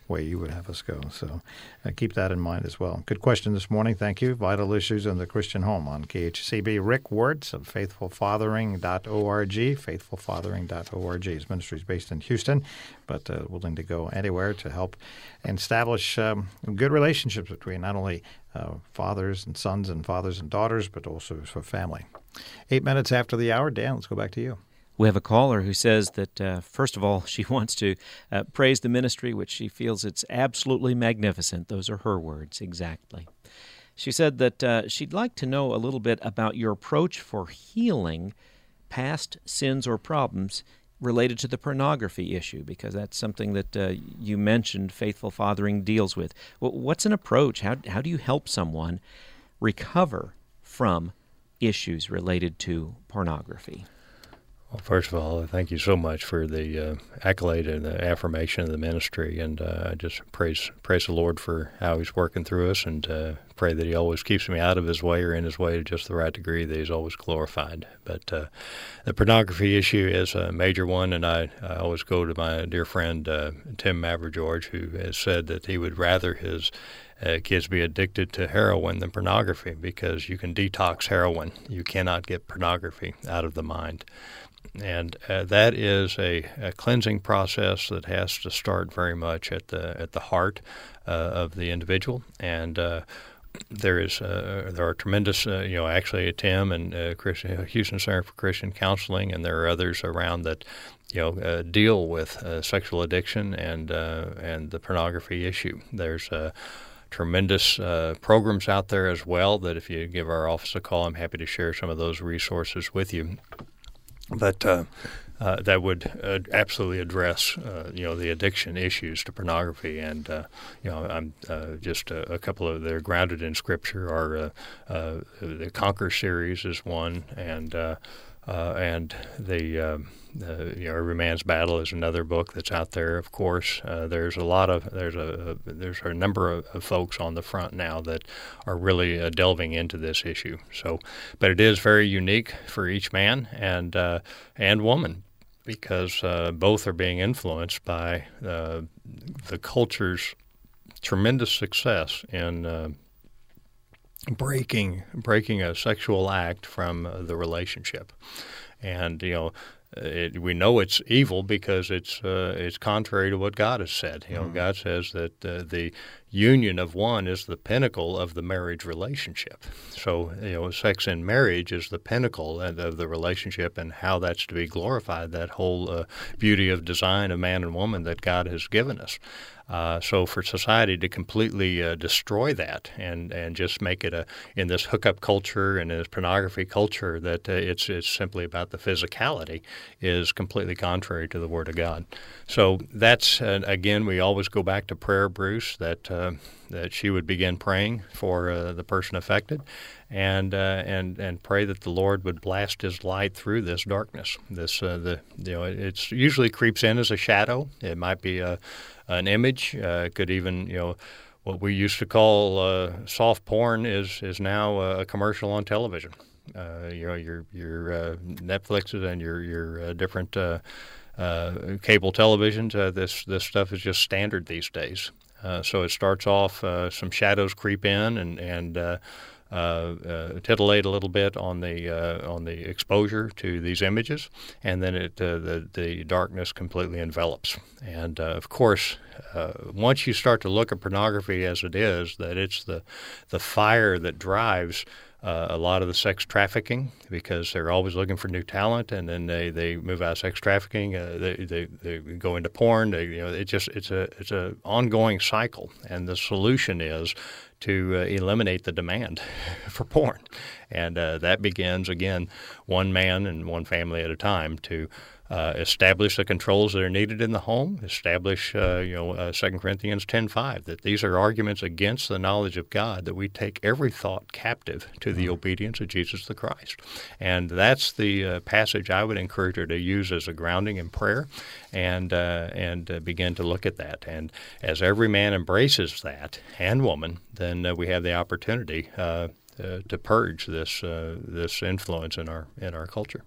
way you would have us go. So uh, keep that in mind as well. Good question this morning. Thank you. Vital Issues in the Christian Home on KHCB. Rick Wertz of faithfulfathering.org. Faithfulfathering.org. His ministry is based in Houston, but uh, willing to go anywhere to help establish um, good relationships between not only uh, fathers and sons and fathers and daughters, but also for family. Eight minutes after the hour. Dan, let's go back to you. We have a caller who says that, uh, first of all, [LAUGHS] she wants to uh, praise the ministry, which she feels it's absolutely magnificent. Those are her words, exactly. She said that uh, she'd like to know a little bit about your approach for healing past sins or problems related to the pornography issue, because that's something that uh, you mentioned Faithful Fathering deals with. What's an approach? How, how do you help someone recover from issues related to pornography? Well, first of all, I thank you so much for the uh, accolade and the affirmation of the ministry, and uh, I just praise praise the Lord for how He's working through us, and uh, pray that He always keeps me out of His way or in His way to just the right degree that He's always glorified. But uh, the pornography issue is a major one, and I, I always go to my dear friend uh, Tim George, who has said that he would rather his uh, kids be addicted to heroin than pornography because you can detox heroin. You cannot get pornography out of the mind and uh, that is a, a, cleansing process that has to start very much at the at the heart uh, of the individual and. Uh, there is uh, there are tremendous uh, you know actually Tim and uh, Christian, Houston Center for Christian Counseling and there are others around that you know deal with sexual addiction and and the pornography issue. There's tremendous uh, programs out there as well that if you give our office a call, I'm happy to share some of those resources with you. But uh, uh, that would uh, absolutely address, uh, you know, the addiction issues to pornography. And uh, you know, I'm uh, just a, a, couple of they're grounded in scripture. Are the Conquer series is one, and and the um, uh, you know, Every Man's Battle is another book that's out there. Of course, uh, there's a lot of there's a, a there's a number of, of, folks on the front now that are really uh, delving into this issue. So, but it is very unique for each man and uh, and woman because uh, both are being influenced by uh, the culture's tremendous success in breaking breaking a sexual act from the relationship and you know it, we know it's evil because it's uh, it's contrary to what God has said. You know, mm-hmm. God says that uh, the union of one is the pinnacle of the marriage relationship. So, you know, sex in marriage is the pinnacle of the relationship, and how that's to be glorified. That whole uh, beauty of design of man and woman that God has given us. Uh, so for society to completely uh, destroy that and, and just make it a in this hookup culture and in this pornography culture that uh, it's it's simply about the physicality is completely contrary to the Word of God. So that's uh, again we always go back to prayer, Bruce. That uh, that she would begin praying for uh, the person affected, and and and pray that the Lord would blast His light through this darkness. This the you know it usually creeps in as a shadow. It might be a an image. Uh, could even, you know, what we used to call uh, soft porn is is now a commercial on television. Uh, you know, your your uh, Netflixes and your your uh, different uh, cable televisions. this this stuff is just standard these days. so it starts off, some shadows creep in, and and uh, uh, titillate a little bit on the uh, on the exposure to these images, and then it the the darkness completely envelops. And of course, once you start to look at pornography as it is, that it's the the fire that drives uh, a lot of the sex trafficking because they're always looking for new talent, and then they, they move out of sex trafficking. Uh, they, they they go into porn. They, you know, it just it's a it's a ongoing cycle, and the solution is to uh, eliminate the demand [LAUGHS] for porn, and uh, that begins again one man and one family at a time to uh, establish the controls that are needed in the home. Establish, uh, you know, uh, Second Corinthians ten five that these are arguments against the knowledge of God. That we take every thought captive to the mm-hmm. obedience of Jesus the Christ, and that's the uh, passage I would encourage her to use as a grounding in prayer, and uh, and uh, begin to look at that. And as every man embraces that and woman, then we have the opportunity. to purge this this influence in our in our culture.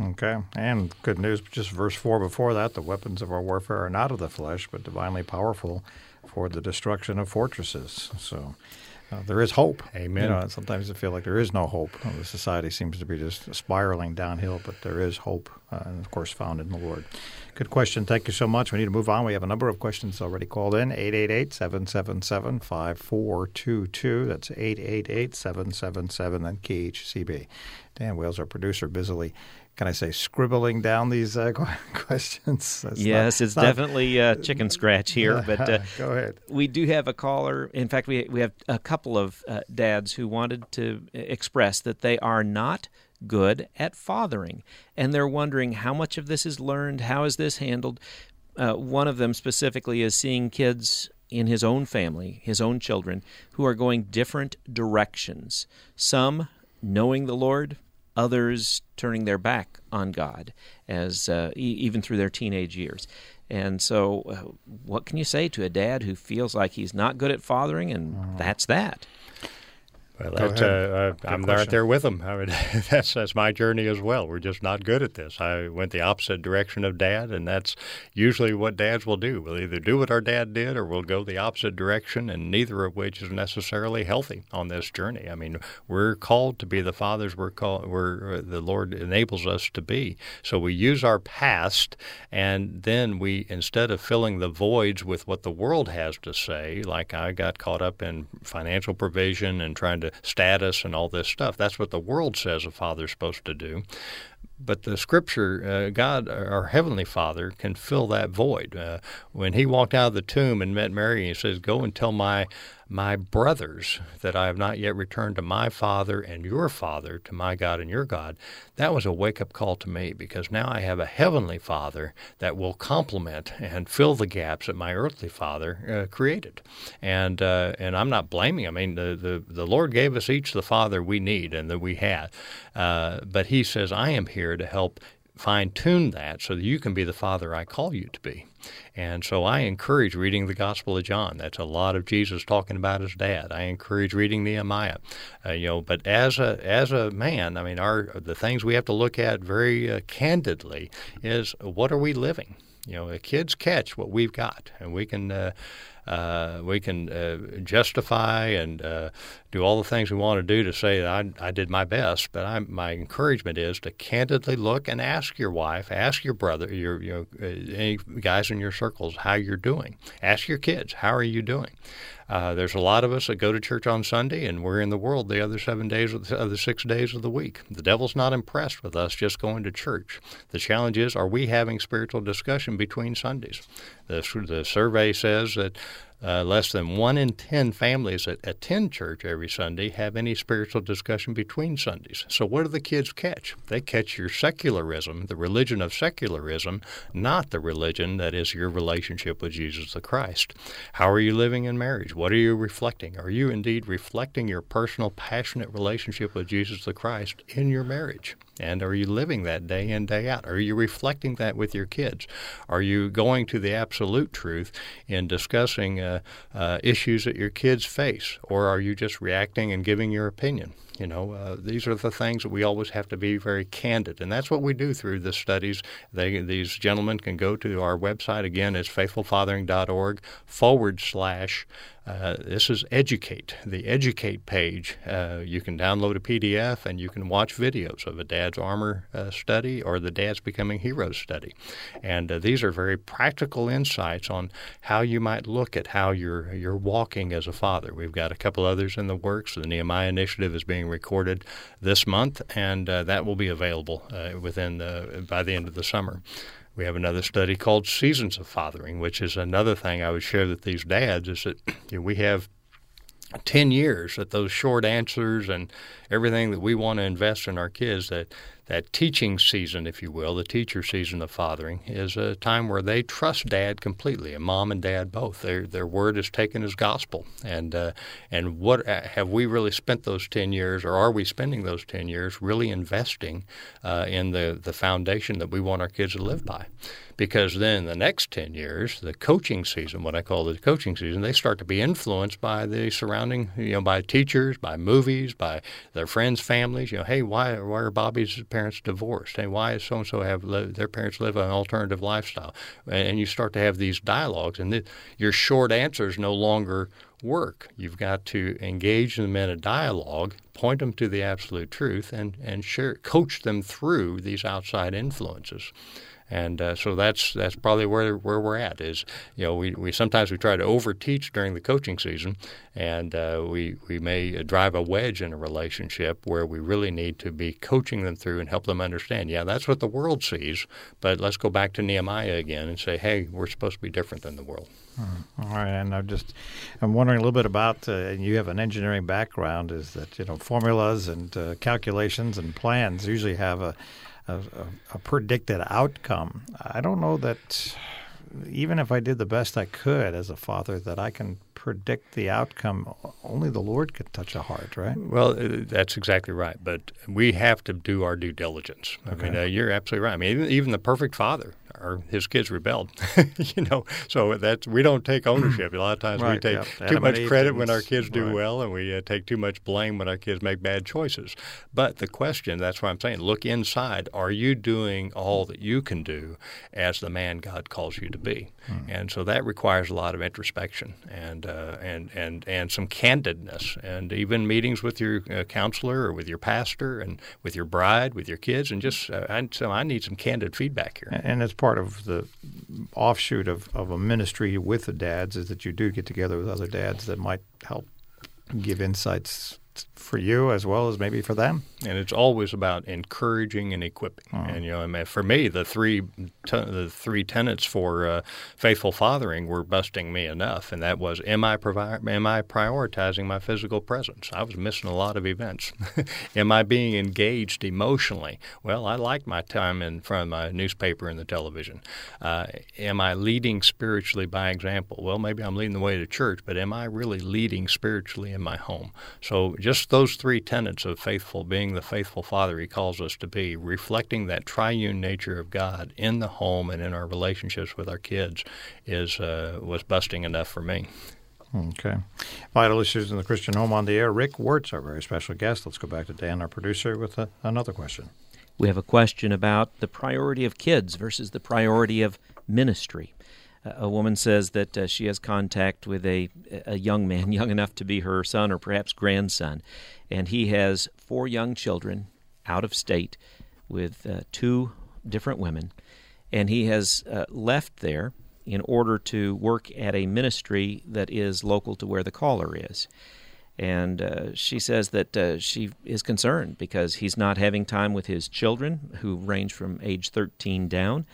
Okay. And good news, just verse 4 before that the weapons of our warfare are not of the flesh, but divinely powerful for the destruction of fortresses. So uh, there is hope. Amen. You know, sometimes I feel like there is no hope. The society seems to be just spiraling downhill, but there is hope, uh, and of course, found in the Lord. Good question. Thank you so much. We need to move on. We have a number of questions already called in 888 777 5422. That's 888 777 and KHCB. Dan Wales, our producer, busily can I say, scribbling down these uh, [LAUGHS] questions? That's yes, not, it's not, definitely uh, chicken scratch here. But uh, [LAUGHS] go ahead. We do have a caller. In fact, we we have a couple of uh, dads who wanted to express that they are not good at fathering, and they're wondering how much of this is learned. How is this handled? Uh, one of them specifically is seeing kids in his own family, his own children, who are going different directions. Some knowing the Lord, others turning their back on God as uh, e- even through their teenage years. And so, uh, what can you say to a dad who feels like he's not good at fathering, and mm. that's that? Well, that, uh, I'm right there with them. I mean, [LAUGHS] that's that's my journey as well. We're just not good at this. I went the opposite direction of dad, and that's usually what dads will do. We'll either do what our dad did, or we'll go the opposite direction, and neither of which is necessarily healthy on this journey. I mean, we're called to be the fathers we're called, we're uh, the Lord enables us to be. So we use our past, and then we instead of filling the voids with what the world has to say, like I got caught up in financial provision and trying to status and all this stuff. That's what the world says a father's supposed to do. But the scripture, uh, God, our Heavenly Father, can fill that void. Uh, when He walked out of the tomb and met Mary, He says, Go and tell my my brothers that I have not yet returned to my father and your father, to my God and your God, that was a wake up call to me because now I have a heavenly father that will complement and fill the gaps that my earthly father uh, created. And uh, and I'm not blaming. I mean, the, the, the Lord gave us each the father we need and that we have. Uh, but He says, I am here to help fine tune that so that you can be the father I call you to be. And so I encourage reading the Gospel of John. That's a lot of Jesus talking about his dad. I encourage reading Nehemiah. Uh, you know, but as a as a man, I mean, our the things we have to look at very uh, candidly is what are we living? You know, the kids catch what we've got, and we can. Uh, uh, we can uh, justify and uh, do all the things we want to do to say that I, I did my best. But I, my encouragement is to candidly look and ask your wife, ask your brother, your uh, any guys in your circles how you're doing. Ask your kids how are you doing. Uh, there's a lot of us that go to church on Sunday, and we're in the world the other seven days of the other six days of the week. The devil's not impressed with us just going to church. The challenge is, are we having spiritual discussion between Sundays? The, the survey says that uh, less than one in ten families that attend church every Sunday have any spiritual discussion between Sundays. So, what do the kids catch? They catch your secularism, the religion of secularism, not the religion that is your relationship with Jesus the Christ. How are you living in marriage? What are you reflecting? Are you indeed reflecting your personal, passionate relationship with Jesus the Christ in your marriage? And are you living that day in, day out? Are you reflecting that with your kids? Are you going to the absolute truth in discussing uh, uh, issues that your kids face? Or are you just reacting and giving your opinion? You know, uh, these are the things that we always have to be very candid, and that's what we do through the studies. They, these gentlemen can go to our website again. It's faithfulfathering.org forward slash uh, this is Educate, the Educate page. Uh, you can download a PDF and you can watch videos of a Dad's Armor uh, study or the Dad's Becoming Heroes study. And uh, these are very practical insights on how you might look at how you're, you're walking as a father. We've got a couple others in the works. The Nehemiah Initiative is being recorded this month, and uh, that will be available uh, within by the end of the summer. We have another study called Seasons of Fathering, which is another thing I would share with these dads is that [CLEARS THROAT] you know, we have 10 years that those short answers and everything that we want to invest in our kids that that teaching season if you will the teacher season of fathering is a time where they trust dad completely and mom and dad both. Their their word is taken as gospel. And uh, and what uh, have we really spent those 10 years or are we spending those 10 years really investing uh, in the the foundation that we want our kids to live by? Because then the next 10 years, the coaching season, what I call the coaching season, they start to be influenced by the surrounding, you know, by teachers, by movies, by their friends' families. You know, hey, why, why are Bobby's parents divorced? And why so and so have their parents live an alternative lifestyle? And you start to have these dialogues, and the, your short answers no longer work. You've got to engage them in a dialogue, point them to the absolute truth, and and share, coach them through these outside influences and uh, so that's that's probably where where we're at. Is you know we, we sometimes we try to overteach during the coaching season, and uh, we we may drive a wedge in a relationship where we really need to be coaching them through and help them understand. Yeah, that's what the world sees, but let's go back to Nehemiah again and say, hey, we're supposed to be different than the world. Hmm. All right, and I'm just I'm wondering a little bit about. Uh, you have an engineering background. Is that you know formulas and uh, calculations and plans usually have a a, a, predicted outcome. I don't know that even if I did the best I could as a father, that I can predict the outcome. Only the Lord can touch a heart, right? Well, uh, that's exactly right. But we have to do our due diligence. I mean, uh, you're absolutely right. I mean, even, even the perfect father or his kids rebelled. [LAUGHS] you know, so that's we don't take ownership. A lot of times right, we take yep. too much credit when our kids do right. well, and we uh, take too much blame when our kids make bad choices. But the question, that's why I'm saying, look inside. Are you doing all that you can do as the man God calls you to be? Hmm. And so that requires a lot of introspection and uh, and and and some candidness, and even meetings with your uh, counselor or with your pastor and with your bride, with your kids, and just uh, I, so I need some candid feedback here. And as part of the offshoot of, of a ministry with the dads is that you do get together with other dads that might help give insights for you as well as maybe for them. And it's always about encouraging and equipping. Oh. And you know, I mean, for me, the three the three tenets for uh, faithful fathering were busting me enough, and that was: am I provi- am I prioritizing my physical presence? I was missing a lot of events. [LAUGHS] am I being engaged emotionally? Well, I like my time in front of my newspaper and the television. Uh, am I leading spiritually by example? Well, maybe I'm leading the way to church, but am I really leading spiritually in my home? So just those three tenets of faithful, being the faithful father he calls us to be, reflecting that triune nature of God in the home and in our relationships with our kids, is uh, was busting enough for me. Okay. Vital Issues in the Christian Home on the Air. Rick Wertz, our very special guest. Let's go back to Dan, our producer, with a, another question. We have a question about the priority of kids versus the priority of ministry a woman says that uh, she has contact with a, a young man, [LAUGHS] young enough to be her son or perhaps grandson, and he has four young children out of state with uh, two different women, and he has uh, left there in order to work at a ministry that is local to where the caller is. And uh, she says that uh, she is concerned because he's not having time with his children, who range from age 13 down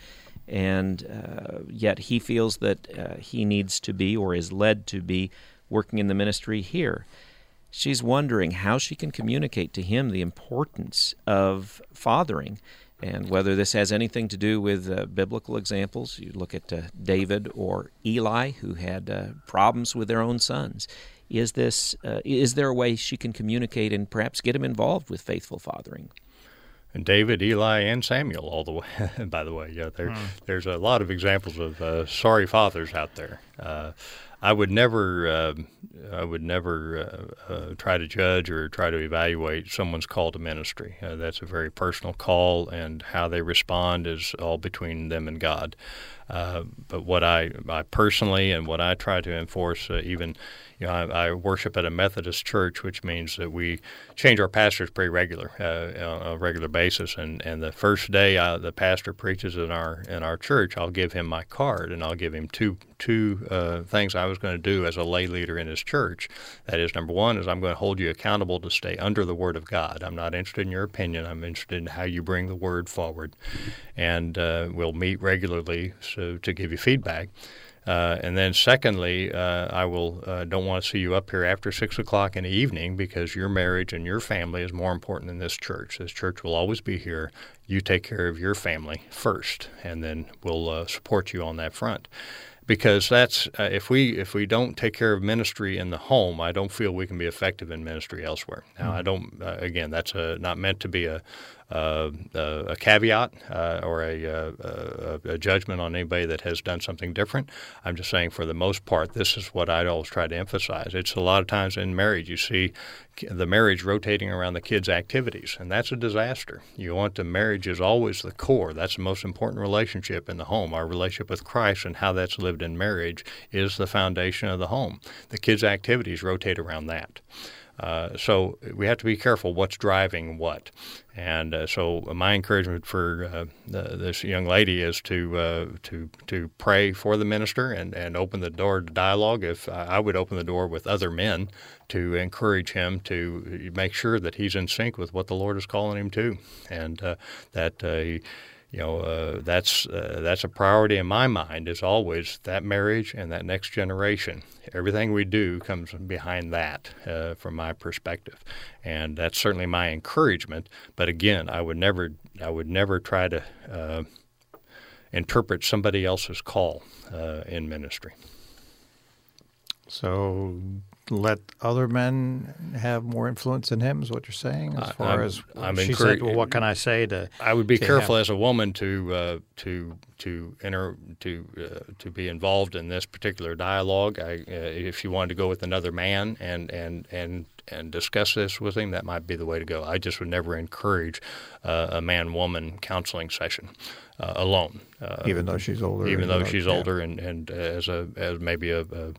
and uh, yet he feels that uh, he needs to be or is led to be working in the ministry here. She's wondering how she can communicate to him the importance of fathering and whether this has anything to do with uh, biblical examples. You look at uh, David or Eli, who had uh, problems with their own sons. Is this uh, is there a way she can communicate and perhaps get him involved with faithful fathering? And David, Eli, and Samuel. All the [LAUGHS] way, by the way, yeah, there, mm. there's a lot of examples of uh, sorry fathers out there. Uh, I would never, uh, I would never uh, uh, try to judge or try to evaluate someone's call to ministry. Uh, that's a very personal call, and how they respond is all between them and God. but what I, I personally and what I try to enforce, even you know, I, I, worship at a Methodist church, which means that we change our pastors pretty regular, uh, on a regular basis. And, and the first day I, the pastor preaches in our in our church, I'll give him my card and I'll give him two two uh, things I was going to do as a lay leader in his church. That is, number one is I'm going to hold you accountable to stay under the Word of God. I'm not interested in your opinion. I'm interested in how you bring the Word forward, and uh, we'll meet regularly so to give you feedback. Uh, and then, secondly, uh, I will uh, don't want to see you up here after six o'clock in the evening because your marriage and your family is more important than this church. This church will always be here. You take care of your family first, and then we'll uh, support you on that front because that's uh, if we if we don't take care of ministry in the home, I don't feel we can be effective in ministry elsewhere. Now, mm-hmm. I don't. Uh, again, that's a, not meant to be a uh, a caveat uh, or a, uh, a, a, judgment on anybody that has done something different. I'm just saying, for the most part, this is what I'd always try to emphasize. It's a lot of times in marriage, you see the marriage rotating around the kids' activities, and that's a disaster. You want the marriage is always the core. That's the most important relationship in the home. Our relationship with Christ and how that's lived in marriage is the foundation of the home. The kids' activities rotate around that. Uh, so we have to be careful what's driving what. And uh, so my encouragement for uh, the, this young lady is to uh, to to pray for the minister and, and open the door to dialogue. If I would open the door with other men to encourage him to make sure that he's in sync with what the Lord is calling him to, and uh, that he you know uh, that's uh, that's a priority in my mind is always that marriage and that next generation. Everything we do comes behind that uh, from my perspective. And that's certainly my encouragement but again I would never I would never try to uh, interpret somebody else's call uh, in ministry. So let other men have more influence in him is what you're saying as far I'm, as I'm she said well what can I say to I would be careful him? as a woman to uh, to to enter to uh, to be involved in this particular dialogue I, uh, if she wanted to go with another man and and and and discuss this with him that might be the way to go I just would never encourage uh, a man woman counseling session uh, alone uh, even though she's older even though she's yeah. older and and as a as maybe a, a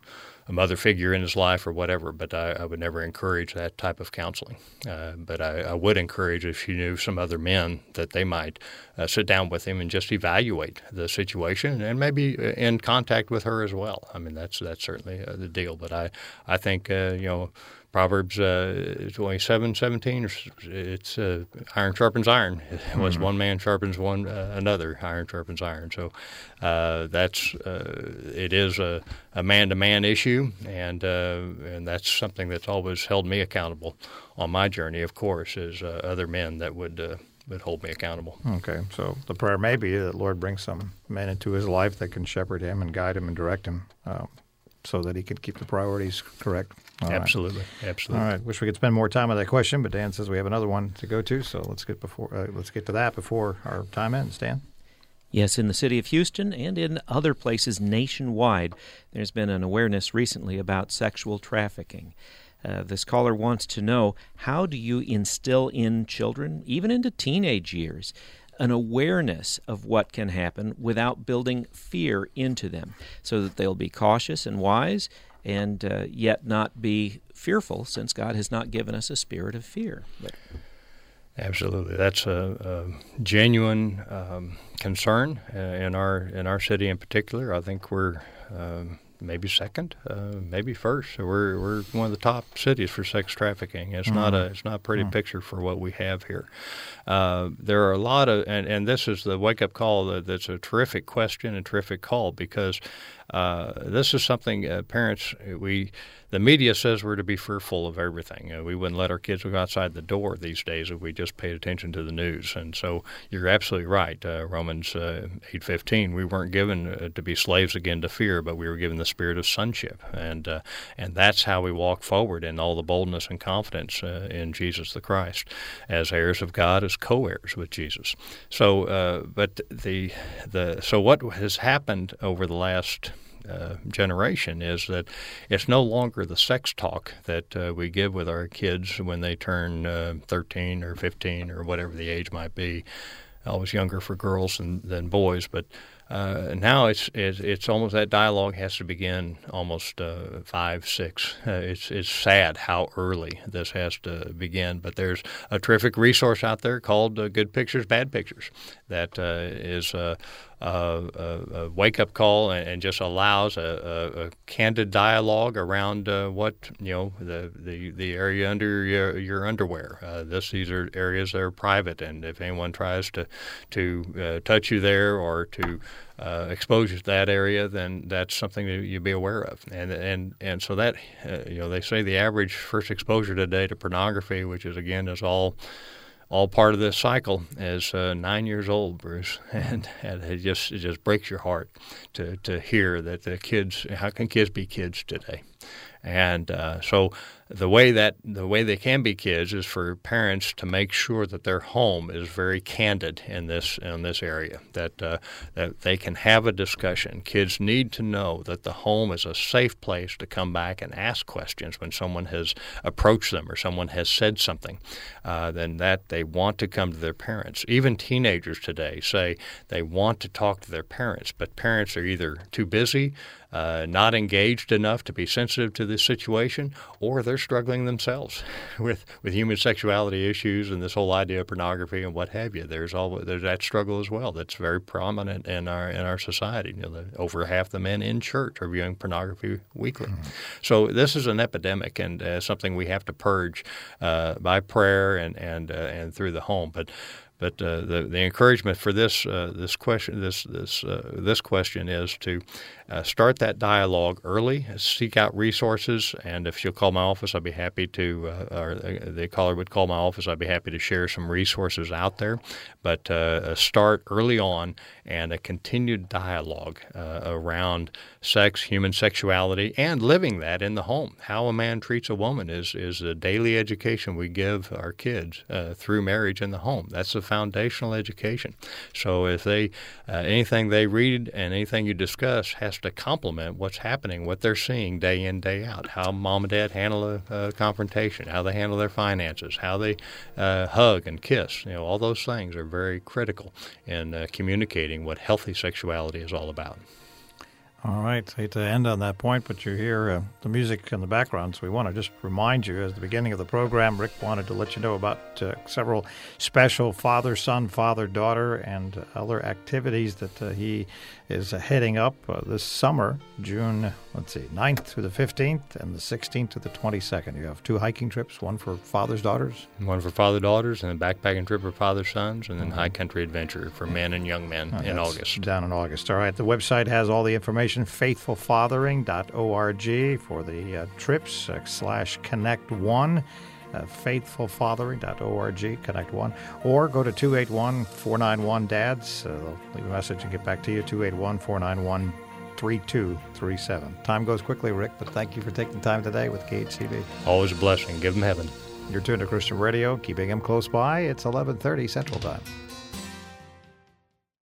a mother figure in his life or whatever, but I, I would never encourage that type of counseling. Uh, but I, I, would encourage if she knew some other men that they might uh, sit down with him and just evaluate the situation and maybe uh, in contact with her as well. I mean, that's that's certainly uh, the deal. But I, I think, uh, you know, Proverbs uh, 27, 17, it's uh, iron sharpens iron. [LAUGHS] Was mm-hmm. one man sharpens one uh, another, iron sharpens iron. So uh, that's uh, it is a, a man-to-man issue, and uh, and that's something that's always held me accountable on my journey. Of course, is other men that would would hold me accountable. Okay, so the prayer may be that Lord brings some men into his life that can shepherd him and guide him and direct him, so that he could keep the priorities correct. All absolutely, right. absolutely. All right. Wish we could spend more time on that question, but Dan says we have another one to go to, so let's get before uh, let's get to that before our time ends. Dan. Yes, in the city of Houston and in other places nationwide, there's been an awareness recently about sexual trafficking. Uh, this caller wants to know how do you instill in children, even into teenage years, an awareness of what can happen without building fear into them so that they'll be cautious and wise and uh, yet not be fearful, since God has not given us a spirit of fear. But, Absolutely, that's a, a genuine um, concern uh, in our in our city in particular. I think we're um, maybe second, uh, maybe first. So we're we're one of the top cities for sex trafficking. It's mm-hmm. not a it's not a pretty mm-hmm. picture for what we have here. Uh, there are a lot of and, and this is the wake up call that, that's a terrific question and terrific call because uh, this is something uh, parents we the media says we're to be fearful of everything. Uh, we wouldn't let our kids go outside the door these days if we just paid attention to the news. And so you're absolutely right. Uh, Romans uh, eight fifteen. We weren't given uh, to be slaves again to fear, but we were given the spirit of sonship, and uh, and that's how we walk forward in all the boldness and confidence uh, in Jesus the Christ, as heirs of God, as co-heirs with Jesus. So, but the the so what has happened over the last uh, generation is that it's no longer the sex talk that uh, we give with our kids when they turn uh, 13 or 15 or whatever the age might be. I was younger for girls than, than boys, but uh, now it's, it's, it's almost that dialogue has to begin almost uh, five six. Uh, it's it's sad how early this has to begin, but there's a terrific resource out there called uh, Good Pictures, Bad Pictures that a, a, wake up call and, and, just allows a, a, candid dialogue around uh, what you know the, the, the area under your, your underwear. Uh, this these are areas that are private, and if anyone tries to to uh, touch you there or to uh, exposure to that area, then that's something that you be aware of. And and and so that uh, you know they say the average first exposure today to pornography, which is again is all all part of this cycle, is uh, nine years old, Bruce, [LAUGHS] and, and it just it just breaks your heart to to hear that the kids how can kids be kids today, and uh, so the way that the way they can be kids is for parents to make sure that their home is very candid in this in this area that uh, that they can have a discussion. Kids need to know that the home is a safe place to come back and ask questions when someone has approached them or someone has said something. Uh, then that they want to come to their parents. Even teenagers today say they want to talk to their parents, but parents are either too busy uh, not engaged enough to be sensitive to this situation, or they're struggling themselves [LAUGHS] with with human sexuality issues and this whole idea of pornography and what have you. There's all there's that struggle as well. That's very prominent in our in our society. You know, the, over half the men in church are viewing pornography weekly. Mm-hmm. So this is an epidemic and uh, something we have to purge uh, by prayer and and uh, and through the home. But but uh, the the encouragement for this uh, this question this this uh, this question is to uh, start that dialogue early, seek out resources, and if you'll call my office, I'd be happy to, uh, or the caller would call my office, I'd be happy to share some resources out there. But uh, start early on and a continued dialogue uh, around sex, human sexuality, and living that in the home. How a man treats a woman is, is a daily education we give our kids uh, through marriage in the home. That's the foundational education. So if they, uh, anything they read and anything you discuss has to complement what's happening, what they're seeing day in, day out. How mom and dad handle a, a confrontation, how they handle their finances, how they uh, hug and kiss. You know, all those things are very critical in uh, communicating what healthy sexuality is all about. All right. Hate to end on that point, but you hear uh, the music in the background, so we want to just remind you, as the beginning of the program, Rick wanted to let you know about uh, several special father son, father daughter, and other activities that uh, he is heading up uh, this summer, June, let's see, 9th through the 15th and the 16th to the 22nd. You have two hiking trips, one for fathers, daughters. One for father, daughters, and a backpacking trip for father, sons, and then mm-hmm. high country adventure for men and young men oh, in August. Down in August. All right. The website has all the information, faithfulfathering.org for the uh, trips uh, slash connect one uh, faithfulfathering.org, connect one, or go to 281 491 DADS. Uh, leave a message and get back to you, 281 491 3237. Time goes quickly, Rick, but thank you for taking time today with KHCB. Always a blessing. Give them heaven. You're tuned to Christian Radio, keeping him close by. It's 1130 Central Time.